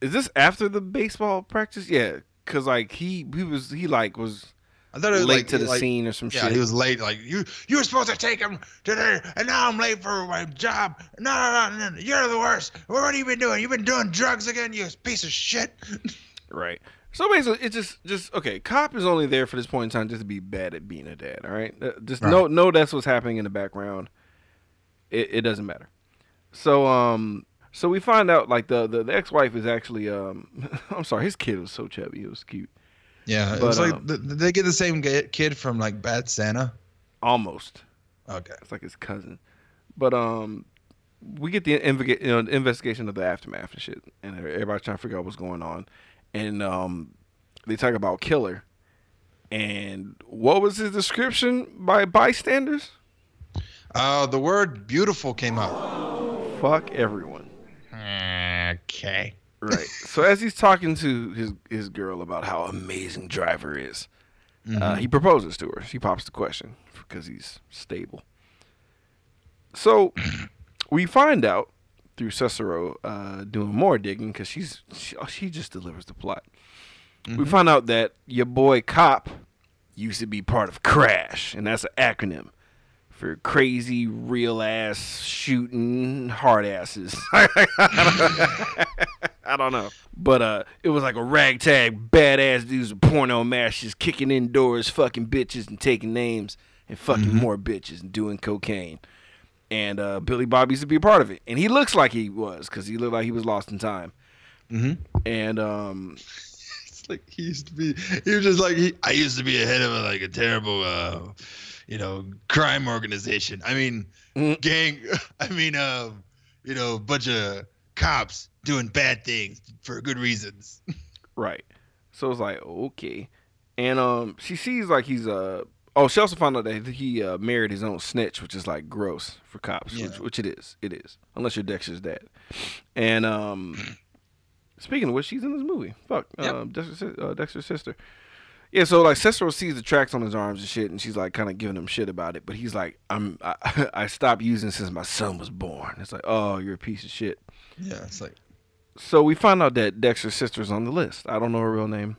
is this after the baseball practice? Yeah, because like he he was he like was I thought it was late like to the like, scene or some Yeah, shit. he was late. Like you, you were supposed to take him today, and now I'm late for my job. No, no, no, no, you're the worst. What have you been doing? You've been doing drugs again, you piece of shit. [LAUGHS] Right. So basically, it's just just okay. Cop is only there for this point in time just to be bad at being a dad. All right. Just no, no. that's what's happening in the background. It, it doesn't matter. So um so we find out like the the, the ex wife is actually um [LAUGHS] I'm sorry his kid was so chubby it was cute Yeah, But, it's like um, th- they get the same kid from like Bad Santa. almost Okay. it's like his cousin, but um we get the inve- you know investigation of the aftermath and shit and everybody's trying to figure out what's going on and um they talk about killer And what was his description by bystanders? Uh, the word beautiful came up. Fuck everyone. Okay. Right. so as he's talking to his his girl about how amazing Driver is, uh, he proposes to her. She pops the question because he's stable. So [CLEARS THROAT] we find out through Cicero uh, doing more digging because she's she, oh, she just delivers the plot. We find out that your boy Cop used to be part of Crash, and that's an acronym for crazy, real ass shooting hard asses. [LAUGHS] I don't know. But uh it was like a ragtag badass dudes with porno mashes kicking indoors, fucking bitches and taking names and fucking more bitches and doing cocaine. And uh Billy Bob used to be a part of it. And he looks like he was, because he looked like he was lost in time. Mhm. And um [LAUGHS] It's like he used to be. He was just like he. I used to be a head of a, like a terrible, uh, you know, crime organization. I mean, Mhm. gang. [LAUGHS] I mean, uh, you know, bunch of cops doing bad things for good reasons. [LAUGHS] Right. So it's like, okay. And um she sees like he's uh oh, she also found out that he uh, married his own snitch, which is like gross for cops, which, Yeah. which it is. It is. Unless you're Dexter's dad. And um [CLEARS THROAT] speaking of which, she's in this movie. Fuck. Yep. Um Dexter's, uh, Dexter's sister. Yeah, so like Cicero sees the tracks on his arms and shit, and she's like kind of giving him shit about it. But he's like, I'm I, [LAUGHS] I stopped using since my son was born. It's like, oh, you're a piece of shit. Yeah, it's like So we find out that Dexter's sister's on the list. I don't know her real name.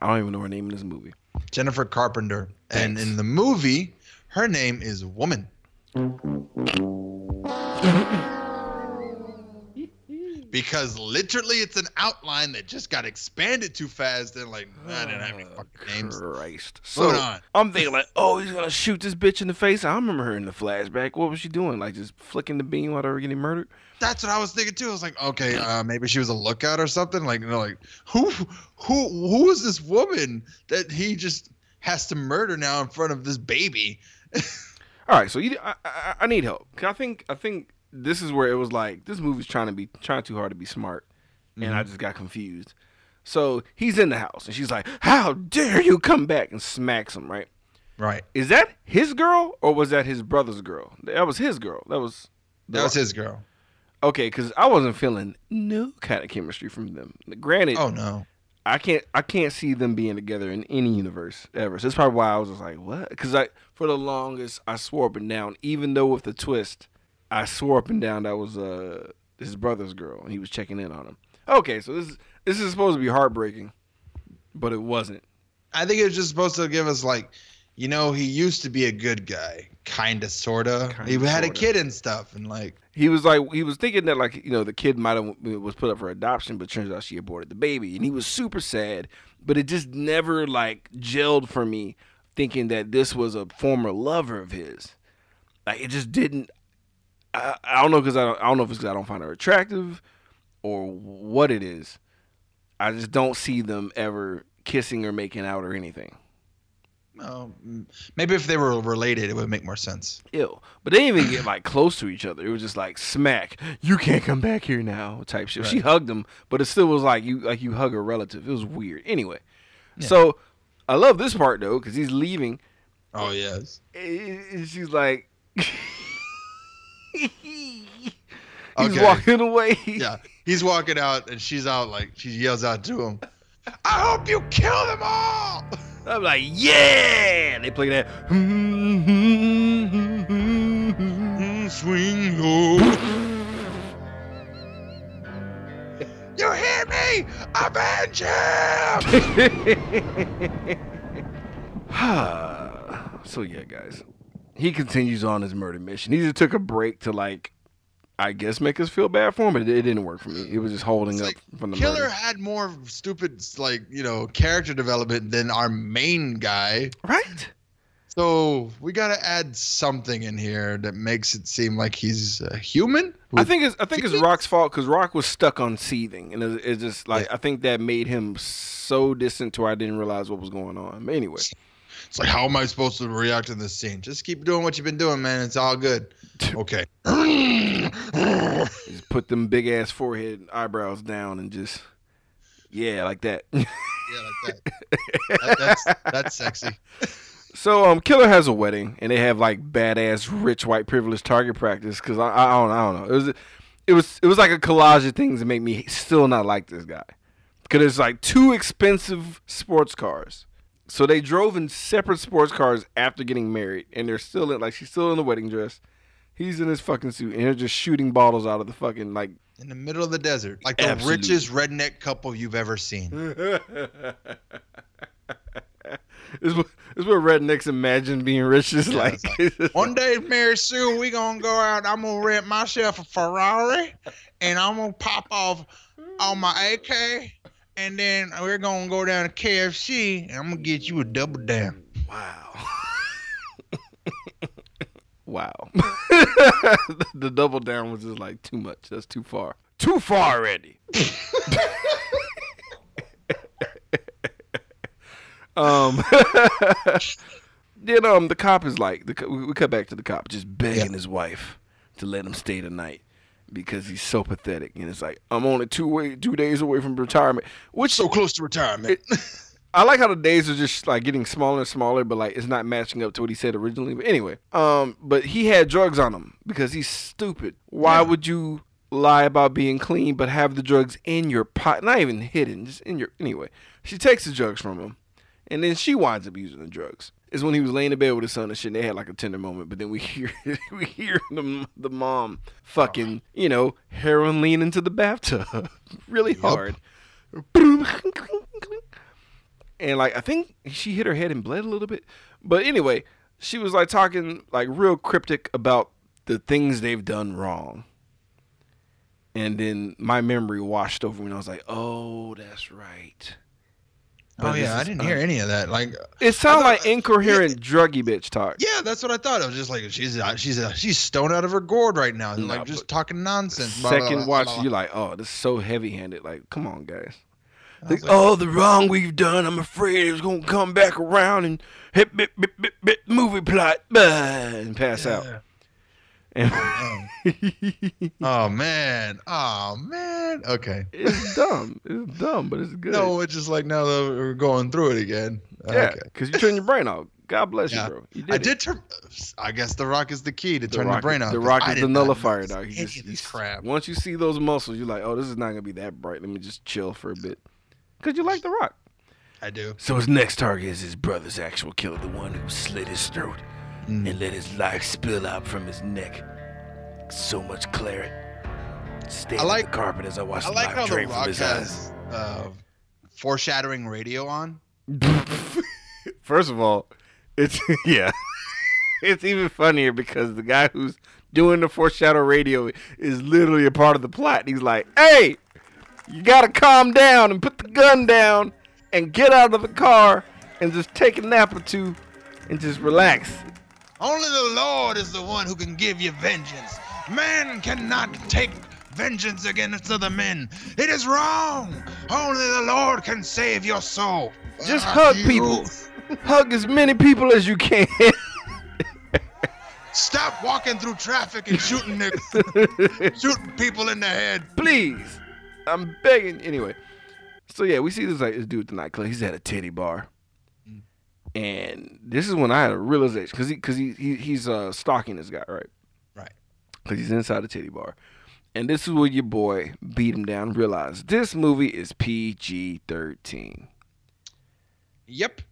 I don't even know her name in this movie. Jennifer Carpenter, and in the movie, her name is Woman. [LAUGHS] Because literally, it's an outline that just got expanded too fast, and like I didn't have any fucking names. Christ. So on. I'm thinking like, oh, he's gonna shoot this bitch in the face. I remember her in the flashback. What was she doing? Like just flicking the beam while they were getting murdered? That's what I was thinking too. I was like, okay, uh, maybe she was a lookout or something. Like, you know, like who, who, who is this woman that he just has to murder now in front of this baby? [LAUGHS] All right, so you, I, I, I need help. I think, I think this is where it was like this movie's trying to be trying too hard to be smart, and I mm-hmm. just got confused. So he's in the house, and she's like, "How dare you come back?" and smacks him. Right? Right. Is that his girl or was that his brother's girl? That was his girl. That was. That was his girl. Okay, because I wasn't feeling no kind of chemistry from them. Granted, Oh no. I can't I can't see them being together in any universe ever. So that's probably why I was just like, what? Because I for the longest I swore up and down, even though with the twist, I swore up and down that was uh his brother's girl and he was checking in on him. Okay, so this is this is supposed to be heartbreaking, but it wasn't. I think it was just supposed to give us like, you know, he used to be a good guy, kinda, sorta. Kinda, he had a sorta. kid and stuff, and like, He was like he was thinking that like you know the kid might have was put up for adoption, but turns out she aborted the baby, and he was super sad. But it just never like gelled for me, thinking that this was a former lover of his. Like it just didn't. I, I don't know because I don't, I don't know if it's because I don't find her attractive, or what it is. I just don't see them ever kissing or making out or anything. mm, maybe if they were related, it would make more sense. Ew. But they didn't even get like close to each other. It was just like smack. You can't come back here now type shit. She hugged him, but it still was like you like you hug a relative. It was weird. Anyway, so I love this part though because he's leaving. Oh yes. and she's like, [LAUGHS] [LAUGHS] he's Okay. walking away. Yeah, he's walking out, and she's out like she yells out to him, "I hope you kill them all." [LAUGHS] I'm like, yeah. They play that. Mm, Swing low. [LAUGHS] you hear me? Avenge him! [SIGHS] so yeah, guys, he continues on his murder mission. He just took a break to like, I guess, make us feel bad for him, but it, it didn't work for me. It was just holding It's up like, from the Killer murder. had more stupid, like you know, character development than our main guy. Right? So we gotta add something in here that makes it seem like he's a human. I think it's I think it's? Rock's fault because Rock was stuck on seething, and it, it's just like I think that made him so distant to where I didn't realize what was going on. But anyway, It's like, how am I supposed to react in this scene? Just keep doing what you've been doing, man. It's all good. [LAUGHS] Okay. just put them big ass forehead and eyebrows down and just yeah, like that. [LAUGHS] Yeah, like that. that that's that's sexy. So um, Killer has a wedding, and they have like badass, rich, white, privileged target practice. Cause I, I don't, I don't know. It was, it was, it was like a collage of things that make me still not like this guy. Cause it's like two expensive sports cars. So they drove in separate sports cars after getting married, and they're still in like she's still in the wedding dress. He's in his fucking suit, and they're just shooting bottles out of the fucking like. In the middle of the desert, like the richest redneck couple you've ever seen. [LAUGHS] It's what, it's what rednecks imagine being rich is Yeah, like. like, One day, Mary Sue, we gonna go out. I'm gonna rent myself a Ferrari, and I'm gonna pop off on my AK, and then we're gonna go down to KFC, and I'm gonna get you a double down. Wow. [LAUGHS] wow. [LAUGHS] the double down was just like too much. That's too far. Too far already. [LAUGHS] um then um the cop is like the we we cut back to the cop just begging his wife to let him stay the night because he's so pathetic and it's like I'm only two way two days away from retirement which So close to retirement. I like how the days are just like getting smaller and smaller, but like it's not matching up to what he said originally. But anyway, um, but he had drugs on him because he's stupid. Why Yeah. would you lie about being clean but have the drugs in your pot? Not even hidden, just in your. Anyway, she takes the drugs from him, and then she winds up using the drugs. Is when he was laying in bed with his son and shit. And they had like a tender moment, but then we [LAUGHS] hear we hear the the mom fucking you know heroin lean into the bathtub [LAUGHS] really hard. and like I think she hit her head and bled a little bit. But anyway, she was like talking like real cryptic about the things they've done wrong. And then my memory washed over me and I was like, "Oh, that's right." Oh yeah, I didn't un- hear any of that. Like, It sounded like incoherent druggy bitch talk. yeah, that's what I thought. I was just like, she's uh, she's uh, she's stoned out of her gourd right now, No, like just talking nonsense. Blah, blah, Second blah, watch, blah, blah. you're like, "Oh, this is so heavy-handed." Like, come on, guys. I Like, like, oh, the wrong we've done. I'm afraid it's gonna come back around and hit bit, bit, bit, bit, movie plot bah, and pass out. And oh, [LAUGHS] oh man, oh man. Okay. it's dumb. It's dumb, but it's good. No, it's just like now that we're going through it again. yeah, Okay. because you turn your brain off. God bless Yeah. you, bro. You did I it. did turn. I guess the rock is the key to The turn rock, the brain off. The rock is the nullifier, dog. Any just, this crap. Once you see those muscles, you're like, oh, this is not gonna be that bright. Let me just chill for a bit. Cause you like the rock. I do. So his next target is his brother's actual killer, the one who slit his throat Mm. and let his life spill out from his neck. So much claret. Stayed I like- the carpet as I watched I the like life how the from rock his has uh, foreshadowing radio on. [LAUGHS] First of all, it's [LAUGHS] yeah. [LAUGHS] it's even funnier because the guy who's doing the foreshadow radio is literally a part of the plot. He's like, "Hey, you gotta calm down and put the gun down and get out of the car and just take a nap or two and just relax." Only the Lord is the one who can give you vengeance. Man cannot take vengeance against other men. It is wrong. Only the Lord can save your soul. Just Ah, hug you- people. [LAUGHS] Hug as many people as you can. [LAUGHS] Stop walking through traffic and shooting niggas, [LAUGHS] shooting people in the head. Please. I'm begging. Anyway. So yeah, we see this like this dude at the nightclub. He's at a titty bar. And this is when I had a realization because he because he, he he's uh stalking this guy, right? Right. Because he's inside the titty bar. And this is where your boy beat him down and realized this movie is PG thirteen. Yep.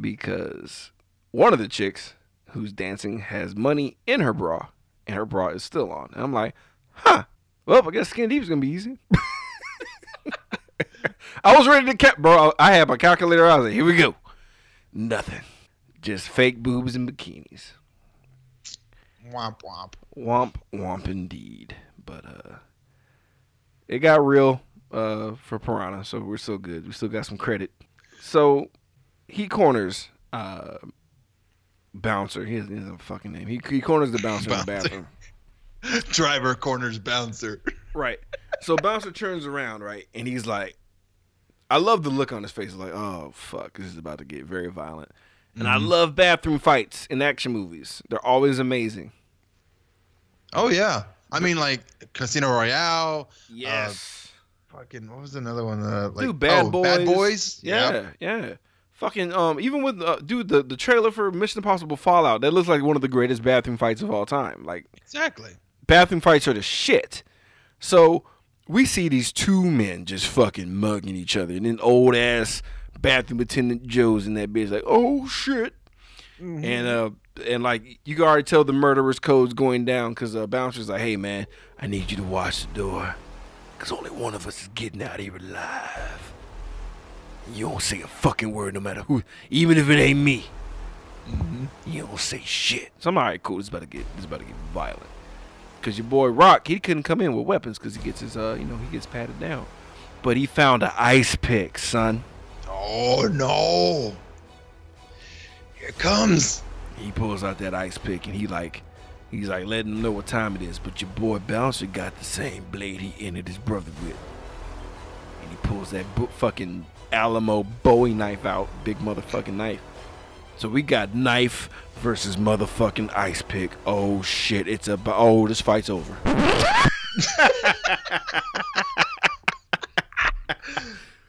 because one of the chicks who's dancing has money in her bra and her bra is still on. And I'm like, huh. Well, I guess skin deep is gonna be easy. [LAUGHS] I was ready to cap, bro. I had my calculator. I was like, here we go. Nothing, just fake boobs and bikinis. Womp womp. Womp womp indeed. But uh, it got real uh for Piranha, so we're still good. We still got some credit. So he corners uh bouncer. He has, he has a fucking name. He, he corners the bouncer in the bathroom. [LAUGHS] Driver corners bouncer. Right. So bouncer turns around, right, and he's like, I love the look on his face. Like, oh fuck, this is about to get very violent. And I love bathroom fights in action movies. They're always amazing. Oh yeah. I mean, like Casino Royale. Yes. fucking what was another one? Uh, like Dude, Bad oh, Boys. Bad Boys. Yeah, Yep. yeah. Fucking um, even with uh, dude, the the trailer for Mission Impossible Fallout that looks like one of the greatest bathroom fights of all time. Like exactly. bathroom fights are the shit. So we see these two men just fucking mugging each other, and then old ass bathroom attendant Joe's in that bitch like, oh shit, and uh, and like you can already tell the murderer's code's going down because uh, bouncer's like, hey man, I need you to watch the door, cause only one of us is getting out of here alive. You don't say a fucking word, no matter who, even if it ain't me. You don't say shit. So I'm alright, cool. This about to get this about to get violent. Cause your boy Rock, he couldn't come in with weapons because he gets his uh, you know, he gets patted down. But he found an ice pick, son. Oh no! Here comes. He pulls out that ice pick and he like, he's like letting him know what time it is. But your boy Bouncer got the same blade he ended his brother with. And he pulls that bu- fucking Alamo Bowie knife out, big motherfucking knife. So we got knife versus motherfucking ice pick. Oh shit! It's a oh this fight's over. [LAUGHS]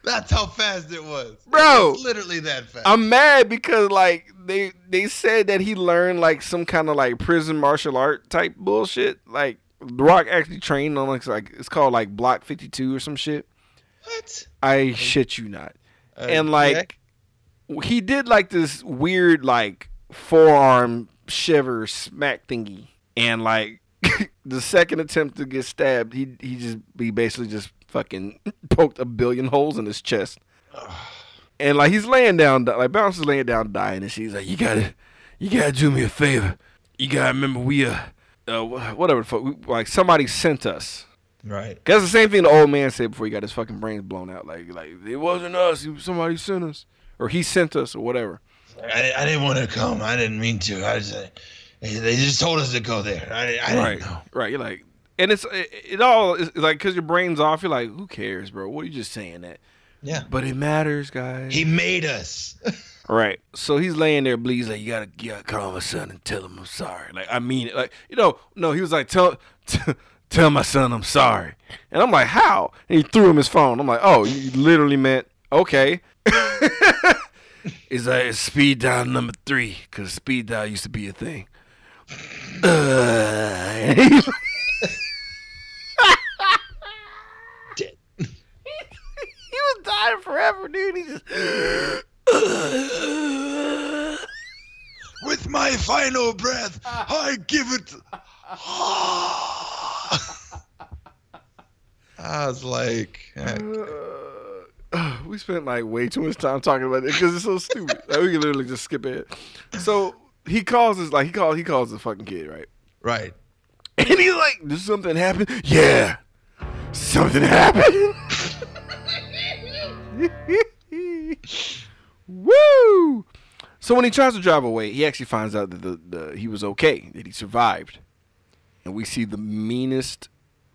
That's how fast it was, Bro. It was literally that fast. I'm mad because like they they said that he learned like some kind of like prison martial art type bullshit. Like The Rock actually trained on like, like it's called like Block 52 or some shit. what? I shit you not. Uh, and like he did like this weird like forearm shiver smack thingy, and like [LAUGHS] the second attempt to get stabbed, he he just he basically just fucking [LAUGHS] poked a billion holes in his chest. [SIGHS] And like he's laying down, like Bounce is laying down dying, and she's like, "You gotta, you gotta do me a favor. You gotta remember we uh, uh whatever the fuck, we, like somebody sent us." right. That's the same thing the old man said before he got his fucking brains blown out. Like, like it wasn't us. It was somebody sent us, or he sent us, or whatever. I, I didn't want to come. I didn't mean to. I just they just told us to go there. I, I didn't right, know. right. You're like, and it's it, it all is like because your brain's off. You're like, who cares, bro? What are you just saying that? Yeah. But it matters, guys. He made us. [LAUGHS] Right. So he's laying there, bleeds like you gotta, you gotta call my son and tell him I'm sorry. Like I mean it. Like you know, no, he was like tell, [LAUGHS] t- tell my son I'm sorry. And I'm like, how? And he threw him his phone. I'm like, oh, you literally meant okay. [LAUGHS] Is like it's speed dial number three because speed dial used to be a thing. Uh, he- Dead. he was dying forever, dude. He just. With my final breath, I give it. [LAUGHS] I was like, eh, Uh, [SIGHS] we spent like way too much time talking about it because it's so stupid. like, we can literally just skip it. So he calls us like he calls he calls the fucking kid right, right. and he's like, "Did something happen?" Yeah, something happened. [LAUGHS] Woo! So when he tries to drive away, he actually finds out that the, the he was okay, that he survived, and we see the meanest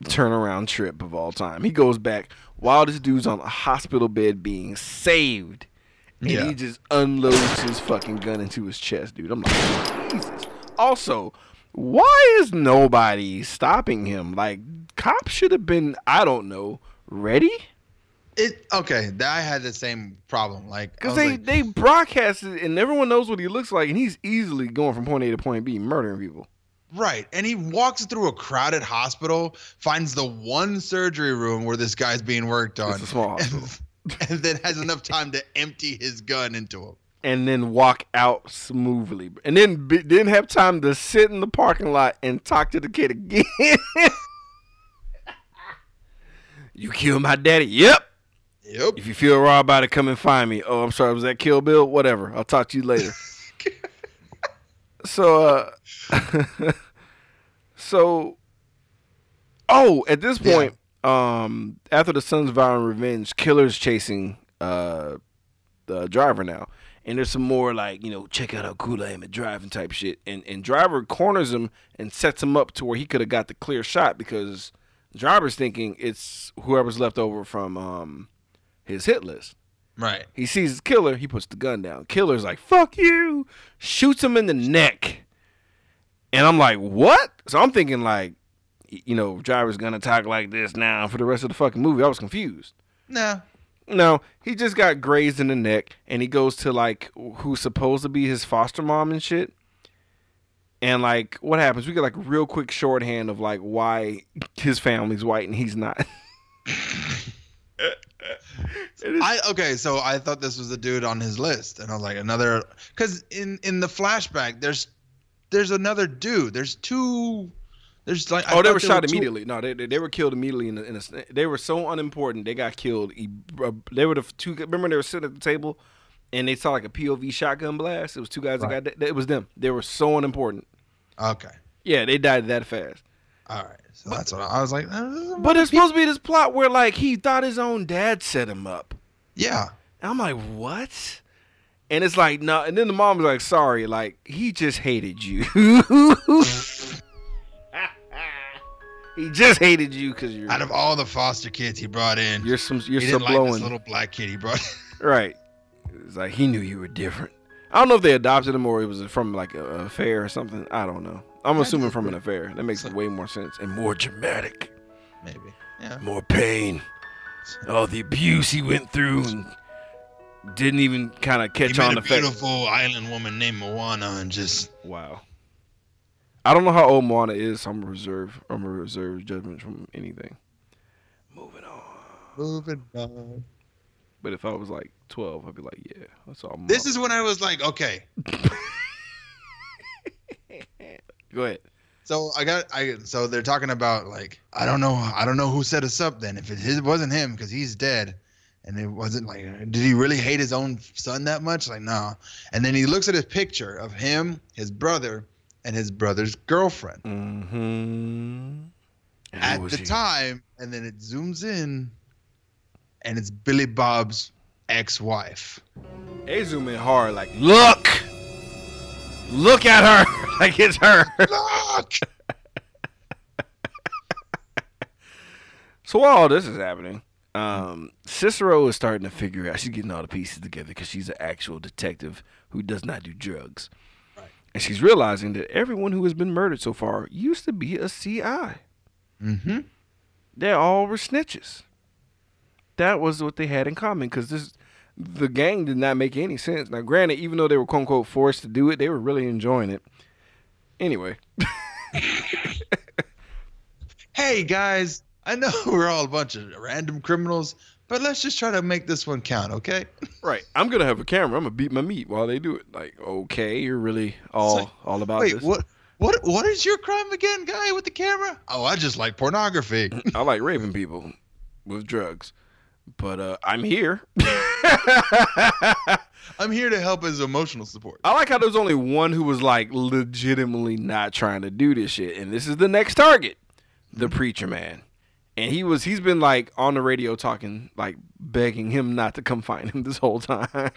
turnaround trip of all time. He goes back while this dude's on a hospital bed being saved. And Yeah. he just unloads his fucking gun into his chest, dude. I'm like, Jesus. Also, why is nobody stopping him? Like, cops should have been, I don't know, ready? It okay. I had the same problem. Like, Because they, like, they broadcast it and everyone knows what he looks like, and he's easily going from point A to point B, murdering people. Right, and he walks through a crowded hospital, finds the one surgery room where this guy's being worked on, It's a small hospital. and, [LAUGHS] and then has enough time to empty his gun into him. and then walk out smoothly, and then be, didn't have time to sit in the parking lot and talk to the kid again. [LAUGHS] you killed my daddy. Yep. Yep. If you feel raw about it, come and find me. Oh, I'm sorry. Was that Kill Bill? Whatever. I'll talk to you later. [LAUGHS] so, uh, [LAUGHS] so, oh, at this Yeah. point, um, after the son's violent revenge, killer's chasing uh the driver now, and there's some more like you know check out how cool I am at driving type shit, and and driver corners him and sets him up to where he could have got the clear shot because driver's thinking it's whoever's left over from um his hit list. Right. He sees his killer, he puts the gun down. Killer's like, fuck you, shoots him in the neck. And I'm like, what? So I'm thinking like you know, driver's gonna talk like this now for the rest of the fucking movie. I was confused. Nah. No, he just got grazed in the neck, and he goes to like who's supposed to be his foster mom and shit. And like, what happens? We get like a real quick shorthand of like why his family's white and he's not. [LAUGHS] [LAUGHS] [LAUGHS] It is- I okay, so I thought this was the dude on his list, and I was like another because in in the flashback there's there's another dude. There's two. There's like I oh, they were shot two- immediately. No, they, they they were killed immediately. In, a, in a, they were so unimportant. They got killed. e- uh, They were the two. Remember, they were sitting at the table, and they saw like a POV shotgun blast. It was two guys Right. that got. It was them. They were so unimportant. Okay, Yeah, they died that fast. all right. So that's what I, I was like. uh, But it's supposed to be this plot where like he thought his own dad set him up. yeah, And I'm like, what? And it's like, no. And then the mom was like, sorry, like he just hated you. [LAUGHS] he just hated you because you're out of all the foster kids he brought in, you're some you're he some didn't like blowing. little black kid he brought. [LAUGHS] Right. It's like he knew you were different. I don't know if they adopted him or it was from like a, a affair or something. I don't know. I'm assuming from an affair. That makes way more sense and more dramatic, Maybe. Yeah. more pain. All the abuse he went through and didn't even kind of He catch met on a the fact. beautiful island woman named Moana and just Wow. I don't know how old Moana is. So I'm gonna reserve. I'm gonna reserve judgment from anything. Moving on. moving on. But if I was like 12, I'd be like, yeah, that's all. This is when I was like, okay. [LAUGHS] Go ahead. So I got I so they're talking about like I don't know I don't know who set us up then. If it his, wasn't him because he's dead and it wasn't like did he really hate his own son that much? Like no and then he looks at his picture of him his brother and his brother's girlfriend. Mm-hmm. at the time and then it zooms in and it's Billy Bob's ex-wife. They zoom in hard, like, look, look at her, [LAUGHS] like it's her. look So while all this is happening, um, Cicero is starting to figure out. She's getting all the pieces together because she's an actual detective who does not do drugs, Right. and she's realizing that everyone who has been murdered so far used to be a CI. mm-hmm They all were snitches. That was what they had in common because this. The gang did not make any sense. Now, granted, even though they were quote unquote forced to do it, they were really enjoying it. Anyway, [LAUGHS] hey guys I know [LAUGHS] we're all a bunch of random criminals but let's just try to make this one count okay [LAUGHS] Right. I'm gonna have a camera. I'm gonna beat my meat while they do it. Like, okay, you're really all like, all about Wait, this. what? What? What is your crime again, guy with the camera? Oh, I just like pornography. I like raping people with drugs, but uh, I'm here. [LAUGHS] I'm here to help as emotional support. I like how there's only one who was like legitimately not trying to do this shit, and this is the next target, the preacher man. And he was he's been like on the radio talking, like begging him not to come find him this whole time. [LAUGHS]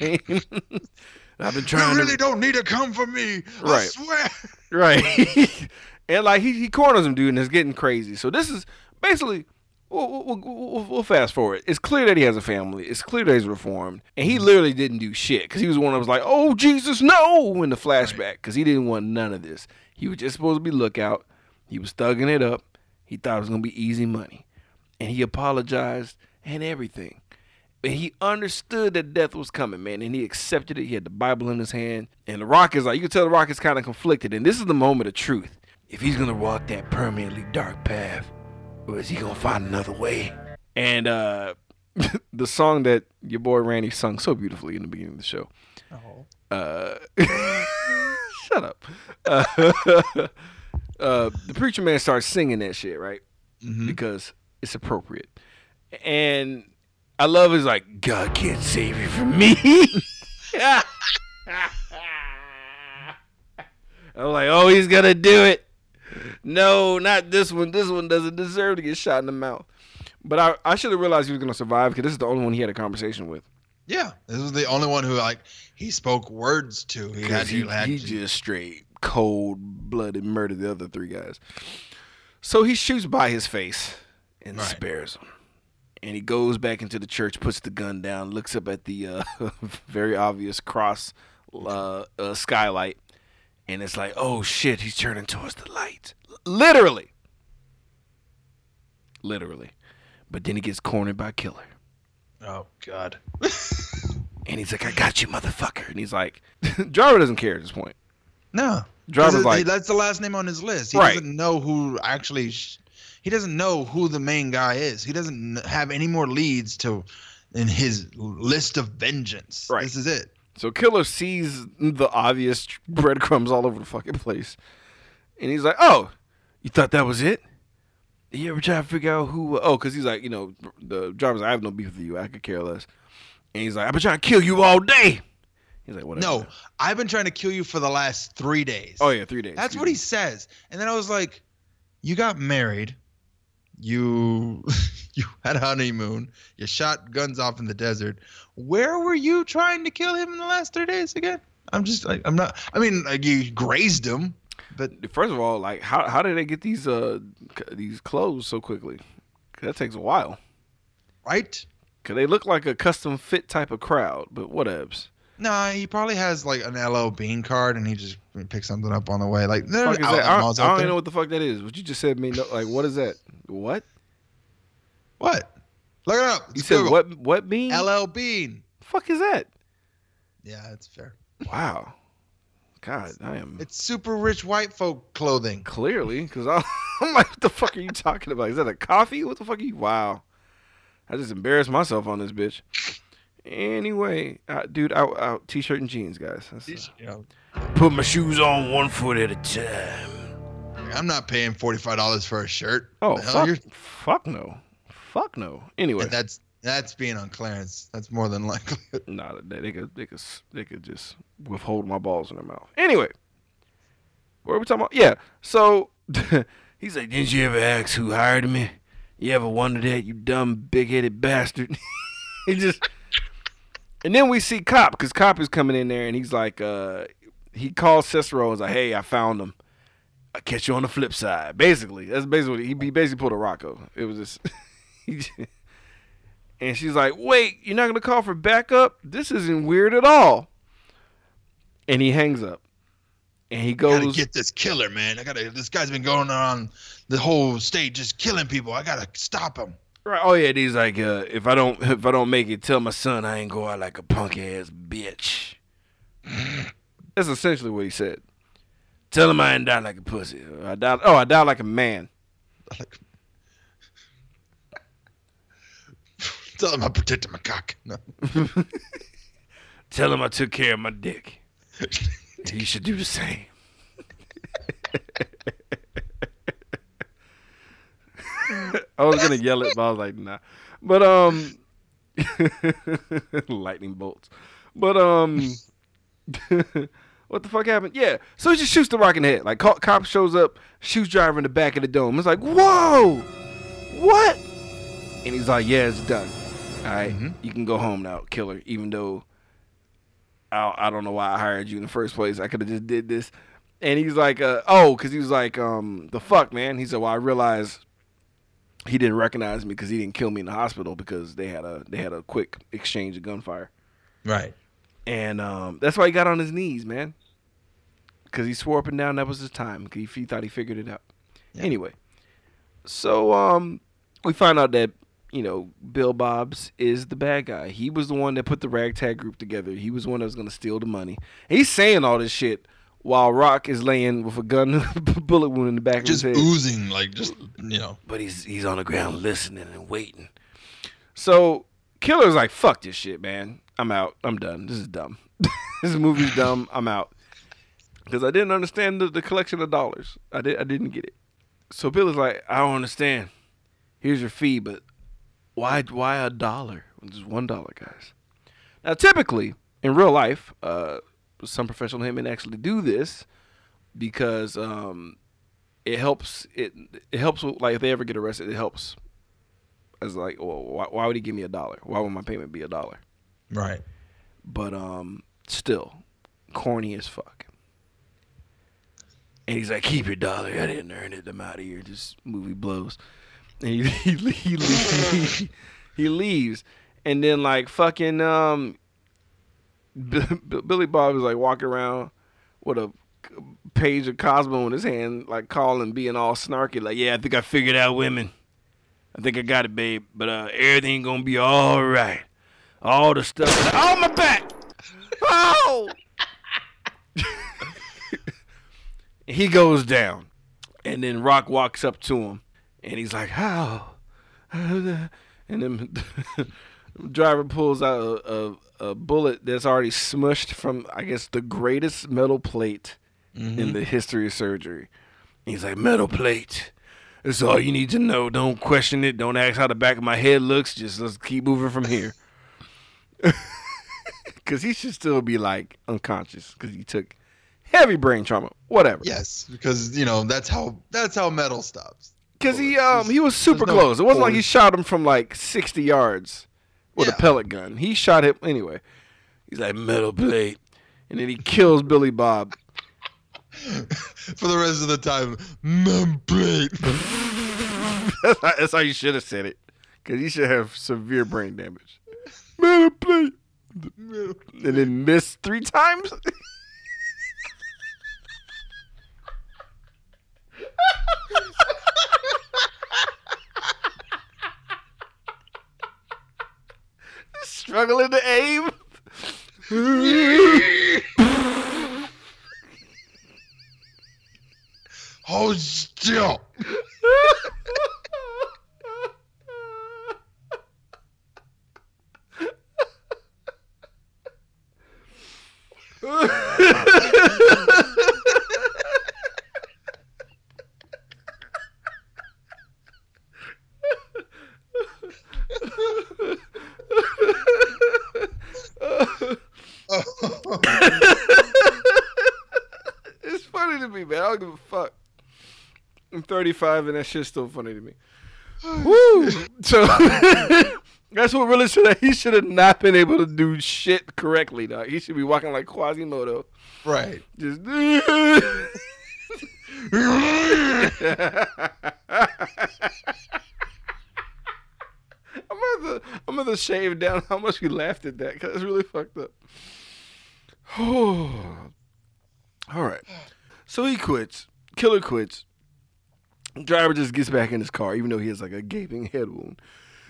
I've been trying You to really don't need to come for me. I Right. swear. Right. [LAUGHS] and like he, he corners him, dude, and it's getting crazy. So this is basically we'll, we'll, we'll, we'll fast forward. It's clear that he has a family. It's clear that he's reformed, and he mm-hmm. literally didn't do shit because he was one that was like, "Oh Jesus, no!" in the flashback because he didn't want none of this. He was just supposed to be lookout. He was thugging it up. He thought it was gonna be easy money, and he apologized and everything. And he understood that death was coming, man, and he accepted it. He had the Bible in his hand. And the Rock is like, you can tell the Rock is kind of conflicted. And this is the moment of truth. If he's gonna walk that permanently dark path, or is he gonna find another way? And uh [LAUGHS] the song that your boy Randy sung so beautifully in the beginning of the show. Uh [LAUGHS] shut up. Uh, [LAUGHS] uh the preacher man starts singing that shit, right? Mhm. because it's appropriate. And I love his like, God can't save you from me. I'm like, oh, he's gonna do it. No, not this one. This one doesn't deserve to get shot in the mouth. But I, I should have realized he was gonna survive because this is the only one he had a conversation with. Yeah, this was the only one who like he spoke words to. He had he. Had he just straight cold blooded murdered the other three guys. So he shoots by his face and Right. spares him. And he goes back into the church, puts the gun down, looks up at the uh, [LAUGHS] very obvious cross uh, uh, skylight, and it's like, oh shit, he's turning towards the light. Literally. literally. But then he gets cornered by Killer. Oh God. [LAUGHS] And he's like, I got you, motherfucker. And he's like, [LAUGHS] Driver doesn't care at this point. No. Driver's like- that's the last name on his list. He Right. doesn't know who actually. Sh- he doesn't know who the main guy is. He doesn't have any more leads to in his list of vengeance. Right. This is it. So Killer sees the obvious breadcrumbs all over the fucking place. And he's like, oh, you thought that was it? You ever try to figure out who? Oh, because he's like, you know, the driver's like, I have no beef with you. I could care less. And he's like, I've been trying to kill you all day. He's like, whatever. No, I've been trying to kill you for the last three days. Oh, yeah, three days. That's what he says. And then I was like, you got married. You [LAUGHS] you had a honeymoon. You shot guns off in the desert. Where were you trying to kill him in the last three days again? I'm just like I'm not. I mean, like you grazed him, but First of all, like, how how did they get these uh these clothes so quickly? 'Cause that takes a while. right? Cause they look like a custom fit type of crowd, but whatevs. Nah, he probably has like an LL Bean card, and he just picked something up on the way. Like there's Fuck is that? I, don't there. even know what the fuck that is. What you just said me no, like what is that? What? what. Look it up. You said Google. what what bean? LL Bean. fuck is that? Yeah, that's fair. Wow. God, I am It's super rich white folk clothing. clearly because [LAUGHS] I'm like, what the fuck are you talking about? Is that a coffee? What the fuck are you? Wow. I just embarrassed myself on this bitch. Anyway, uh, dude, out out t-shirt and jeans, guys. That's, uh, put my shoes on one foot at a time. I'm not paying forty five dollars for a shirt. Oh, hell fuck, you're- fuck no, fuck no. Anyway, And that's that's being on clearance. That's more than likely. [LAUGHS] Nah, they, they could they could they could just withhold my balls in their mouth. Anyway, what are we talking about? Yeah. So [LAUGHS] he's like, "Didn't you ever ask who hired me? You ever wonder that, you dumb big headed bastard?" [LAUGHS] he just, and then we see Cop because Cop is coming in there and he's like, uh, he calls Cicero and is like, "Hey, I found him. I catch you on the flip side." Basically, that's basically he, he basically pulled a Rocco. It was just. [LAUGHS] just and she's like, "Wait, you're not gonna call for backup? This isn't weird at all." And he hangs up, and he I gotta goes, get this killer, man. I gotta. This guy's been going on the whole state just killing people. I gotta stop him. Right, "Oh yeah." He's like, uh, "If I don't, [LAUGHS] if I don't make it, tell my son I ain't go out like a punk ass bitch." [LAUGHS] That's essentially what he said. Tell him I ain't die like a pussy. I died. Oh, I died like a man. [LAUGHS] Tell him I protected my cock. No. Tell him I took care of my dick. He should do the same. I was gonna yell it, but I was like, nah. But um, [LAUGHS] lightning bolts. But um, [LAUGHS] what the fuck happened? Yeah, so he just shoots the rock in the head. Like cop shows up, shoots driver in the back of the dome. It's like, whoa, what? And he's like, yeah, it's done. All right, Mhm. you can go home now, killer. Even though I, I don't know why I hired you in the first place. I could have just did this. And he's like, uh, oh, because he was like, um, the fuck, man. He said, well, I realized he didn't recognize me because he didn't kill me in the hospital because they had a they had a quick exchange of gunfire, Right. and um, that's why he got on his knees, man. Because he swore up and down that was his time. he, he thought he figured it out. Yeah. Anyway, so um, we find out that you know Bill Bobs is the bad guy. He was the one that put the ragtag group together. He was the one that was gonna steal the money. He's saying all this shit while Rock is laying with a gun, [LAUGHS] bullet wound in the back Just of his head Just oozing, like just you know. but he's he's on the ground listening and waiting. So Killer's like, fuck this shit, man. I'm out. I'm done. This is dumb. [LAUGHS] this movie's dumb. I'm out. Because I didn't understand the, the collection of dollars. I did I didn't get it. So Bill is like, I don't understand. Here's your fee, but why why a dollar? Just one dollar, guys. Now typically in real life, uh, some professional hitmen actually do this because um, it helps it it helps like if they ever get arrested it helps as like well, why, why would he give me a dollar? Why would my payment be a dollar? Right. but um still corny as fuck. And he's like keep your dollar. I didn't earn it. I'm out of here. This movie blows. And [LAUGHS] he he, he, he, he leaves. And then like fucking um billy bob is like walking around with a page of Cosmo in his hand, like calling, being all snarky, like, "Yeah, I think I figured out women." I think I got it, babe. But uh, everything gonna be all right. All the stuff. That oh my back! Oh! [LAUGHS] he goes down, and then Rock walks up to him, and he's like, "How?" And then [LAUGHS] driver pulls out a, a, a bullet that's already smushed from, I guess, the greatest metal plate in the history of surgery. He's like, "Metal plate." That's all you need to know. Don't question it. Don't ask how the back of my head looks. Just let's keep moving from here. [LAUGHS] Because he should still be like unconscious because he took heavy brain trauma. Whatever. Yes, because you know that's how that's how metal stops. Because he um he was super no close. It wasn't like he shot him from like sixty yards with a pellet gun. He shot him anyway. He's like metal plate, and then he kills Billy Bob. [LAUGHS] For the rest of the time, metal plate. [LAUGHS] that's, how, you should have said it. Because he should have severe brain damage. Metal plate, and then miss three times. [LAUGHS] Struggling to aim. Hold still. it's funny to me, man. I don't give a fuck. I'm 35 and that shit's still funny to me. [SIGHS] Woo! So [LAUGHS] that's what really should have. He should have not been able to do shit correctly, dog. He should be walking like Quasimodo. right. Just. [LAUGHS] I'm gonna, I'm gonna shave down how much we laughed at that because it's really fucked up. Oh, [SIGHS] all right. [SIGHS] So he quits. Killer quits. Driver just gets back in his car, even though he has like a gaping head wound.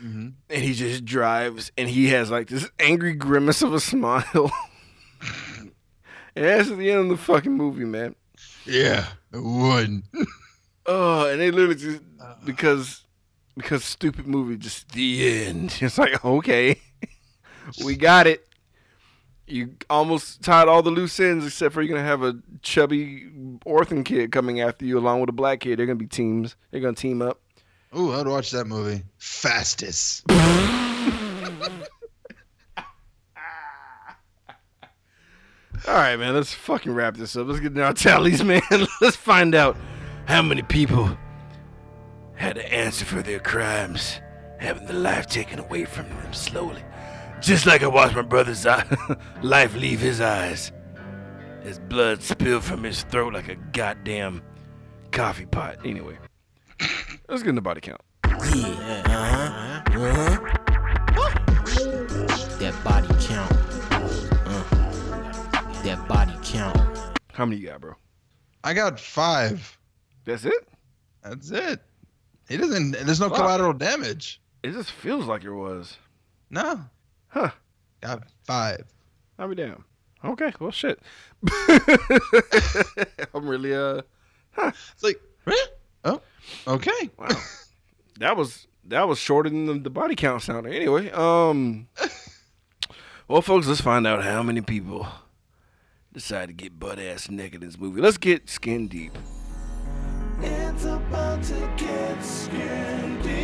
Mhm. And he just drives, and he has like this angry grimace of a smile. [LAUGHS] and that's the end of the fucking movie, man. Yeah. One. Oh, and they literally just because because stupid movie, just the end. [LAUGHS] It's like okay, [LAUGHS] we got it. You almost tied all the loose ends, except for you're gonna have a chubby orphan kid coming after you, along with a black kid. They're gonna be teams. They're gonna team up. Ooh, I'd watch that movie. Fastest. [LAUGHS] All right, man. Let's fucking wrap this up. Let's get into our tallies, [LAUGHS] man. let's find out how many people had to answer for their crimes, having their life taken away from them slowly. Just like I watched my brother's eye- [LAUGHS] life leave his eyes. His blood spilled from his throat like a goddamn coffee pot. Anyway, let's get in the body count. Yeah, uh huh, uh huh. That body count. Uh, that body count. How many you got, bro? I got five. That's it? That's it. He doesn't. There's no Fuck. collateral damage. It just feels like it was. No. Huh. Got five. I'll be damn. Okay, well, shit. [LAUGHS] I'm really, uh, It's like, huh? oh, okay. wow. that was that was shorter than the, the body count sounded. Anyway, um, [LAUGHS] well, folks, let's find out how many people decide to get butt ass naked in this movie. Let's get skin deep. It's about to get skin deep.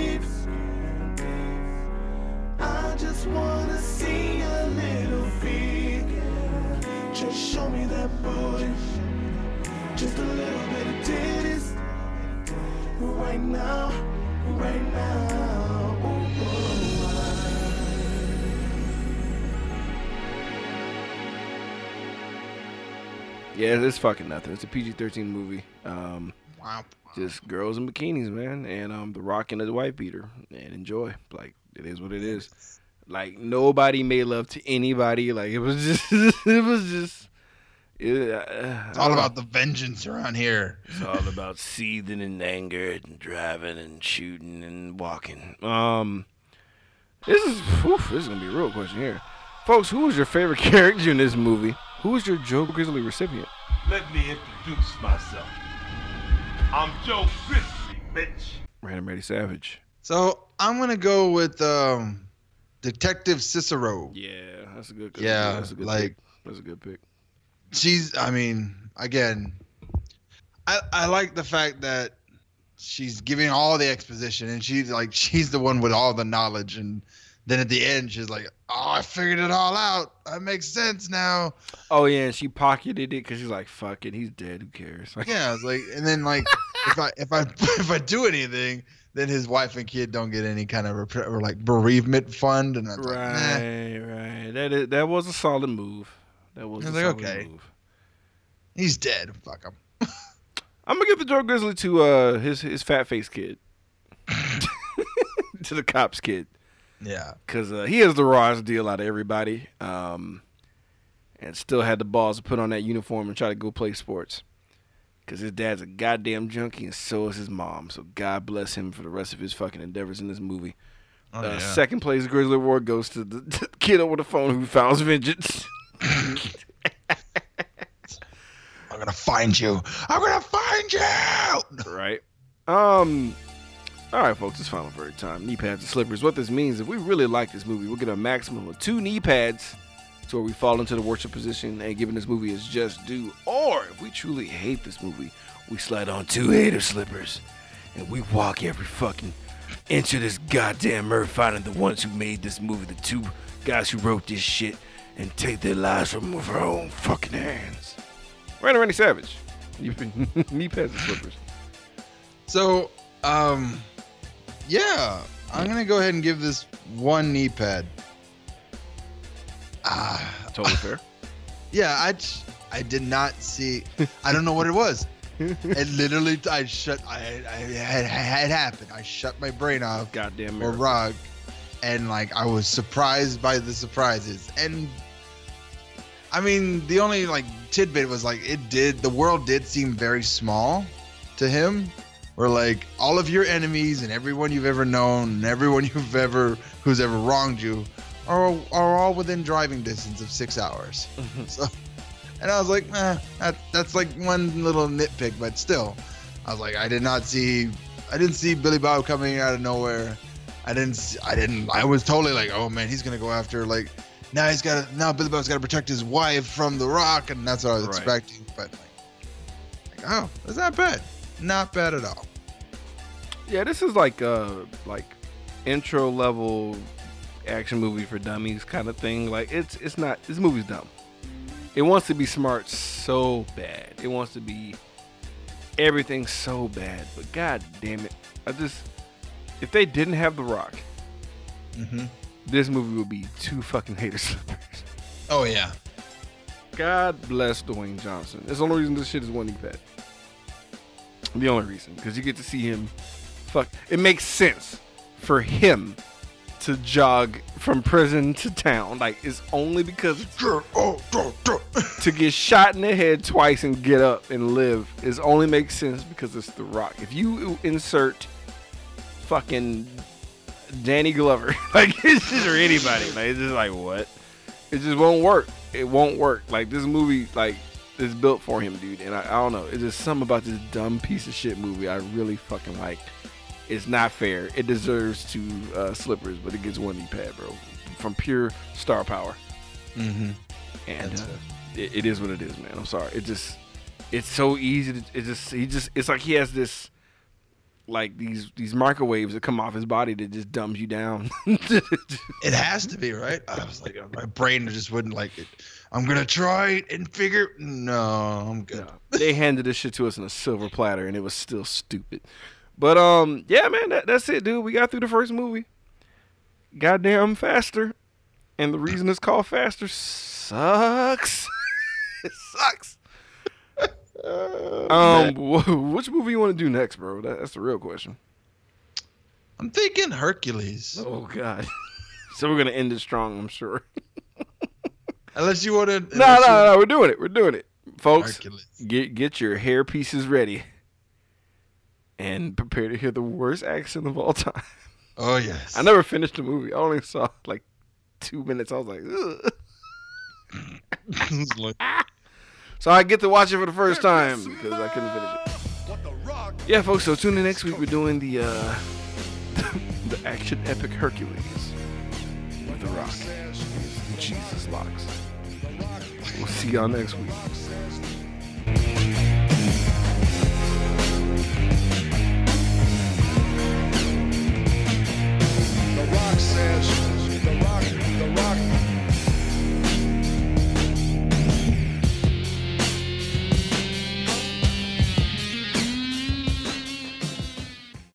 Wanna see a little feet. Just show me that booty. Just a little bit of titties. Right now, right now. Ooh, ooh, Yeah, it's fucking nothing. It's a PG-13 movie. Um, Wow. just girls in bikinis, man, and um, the Rock and the wife beater, and enjoy. Like it is what it is. Like nobody made love to anybody. Like it was just, [LAUGHS] it was just, Yeah, It's all about the vengeance around here. It's all about seething and anger and driving and shooting and walking. Um, this is whew, this is gonna be a real question here, folks. Who was your favorite [LAUGHS] character in this movie? Who was your Joe Grizzly recipient? Let me introduce myself. I'm Joe Grizzly, bitch. Random Ready Savage. So I'm gonna go with um, Detective Cicero. Yeah, that's a good. Yeah, that's a good like- pick. that's a good pick. She's, I mean, again, I I like the fact that she's giving all the exposition and she's like she's the one with all the knowledge and then at the end she's like, oh, I figured it all out. That makes sense now. Oh yeah, and she pocketed it because she's like, "Fuck it, he's dead. Who cares?" [LAUGHS] Yeah, it's like, and then like if I if I [LAUGHS] if I do anything, then his wife and kid don't get any kind of rep- or like bereavement fund, and I'm like, nah. right, right. That is, that was a solid move. That was was like, solid okay. move. he's dead. Fuck him. [LAUGHS] I'm gonna give the Joe Grizzly to uh his his fat face kid, [LAUGHS] to the cops kid, Yeah, because uh, he has the rawest deal out of everybody. Um, and still had the balls to put on that uniform and try to go play sports. Because his dad's a goddamn junkie, and so is his mom. So God bless him for the rest of his fucking endeavors in this movie. Oh, uh, yeah. Second place Grizzly Award goes to the, [LAUGHS] the kid over the phone who found vengeance. [LAUGHS] I'm gonna find you. I'm gonna find you. right? Um. All right, folks, it's final verdict time. Knee pads and slippers. What this means, if we really like this movie, we'll get a maximum of two knee pads to where we fall into the worship position and giving this movie its just due. Or if we truly hate this movie, we slide on two hater slippers and we walk every fucking inch of this goddamn earth, finding the ones who made this movie, the two guys who wrote this shit, and take their lives from with our own fucking hands. Randy Randy Savage. [LAUGHS] You knee pads and slippers. So, um, yeah, I'm gonna go ahead and give this one knee pad. Ah, [SIGHS] Totally fair. yeah, I I did not see. I don't know what it was. [LAUGHS] It literally, I shut. I, I had, had happened. I shut my brain off. Goddamn or rug and like i was surprised by the surprises and i mean the only like tidbit was like it did the world did seem very small to him where like all of your enemies and everyone you've ever known and everyone [LAUGHS] you've ever who's ever wronged you are, are all within driving distance of six hours so and i was like eh, that, that's like one little nitpick but still i was like i did not see i didn't see billy bob coming out of nowhere I didn't. I didn't. I was totally like, oh man, he's gonna go after like. Now he's got. to Now Billy Bob's got to protect his wife from the Rock, and that's what I was Right. expecting. But like, like, oh, it's not bad. Not bad at all. Yeah, this is like uh like intro level action movie for dummies kind of thing. Like it's it's not this movie's dumb. It wants to be smart so bad. It wants to be everything so bad. But god damn it. I just if they didn't have The Rock, Mm-hmm. this movie would be two fucking hater [LAUGHS] slippers. Oh yeah. God bless Dwayne Johnson. That's the only reason this shit is one knee pad. The only reason, because you get to see him. Fuck, it makes sense for him to jog from prison to town. Like it's only because to get shot in the head twice and get up and live is only makes sense because it's The Rock. If you insert fucking Danny Glover, [LAUGHS] like it's just or anybody, like it's just like what? It just won't work. It won't work. Like this movie, like is built for him, dude. And I, I don't know. It's just something about this dumb piece of shit movie I really fucking like. It's not fair. It deserves two uh, slippers, but it gets one knee pad, bro, from pure star power Mm-hmm. and uh, it, it is what it is, man. I'm sorry. It just it's so easy to it just he just it's like he has this like these these microwaves that come off his body that just dumbs you down. [LAUGHS] It has to be right. I was like, my brain just wouldn't like it. I'm gonna try it and figure. No, I'm good. they handed this shit to us in a silver platter and it was still stupid. But um yeah, man, that, that's it, dude. We got through the first movie. Goddamn faster. And the reason it's called faster sucks. [LAUGHS] it sucks. Um, wh- [LAUGHS] which movie you want to do next, bro? That, that's the real question. I'm thinking Hercules. Oh God. [LAUGHS] so we're gonna end it strong, I'm sure. Unless you want to. No, no, no, we're doing it. We're doing it. folks, Hercules. get get your hair pieces ready, and prepare to hear the worst accent of all [LAUGHS] time. Oh yes. I never finished the movie. I only saw like two minutes. I was like, Ugh. [LAUGHS] [LAUGHS] so I get to watch it for the first time because I couldn't finish it. Yeah, folks. So tune in next week. We're doing the uh, the action epic Hercules with the Rock. Jesus locks. We'll see y'all next week. rock says, the rock, the rock.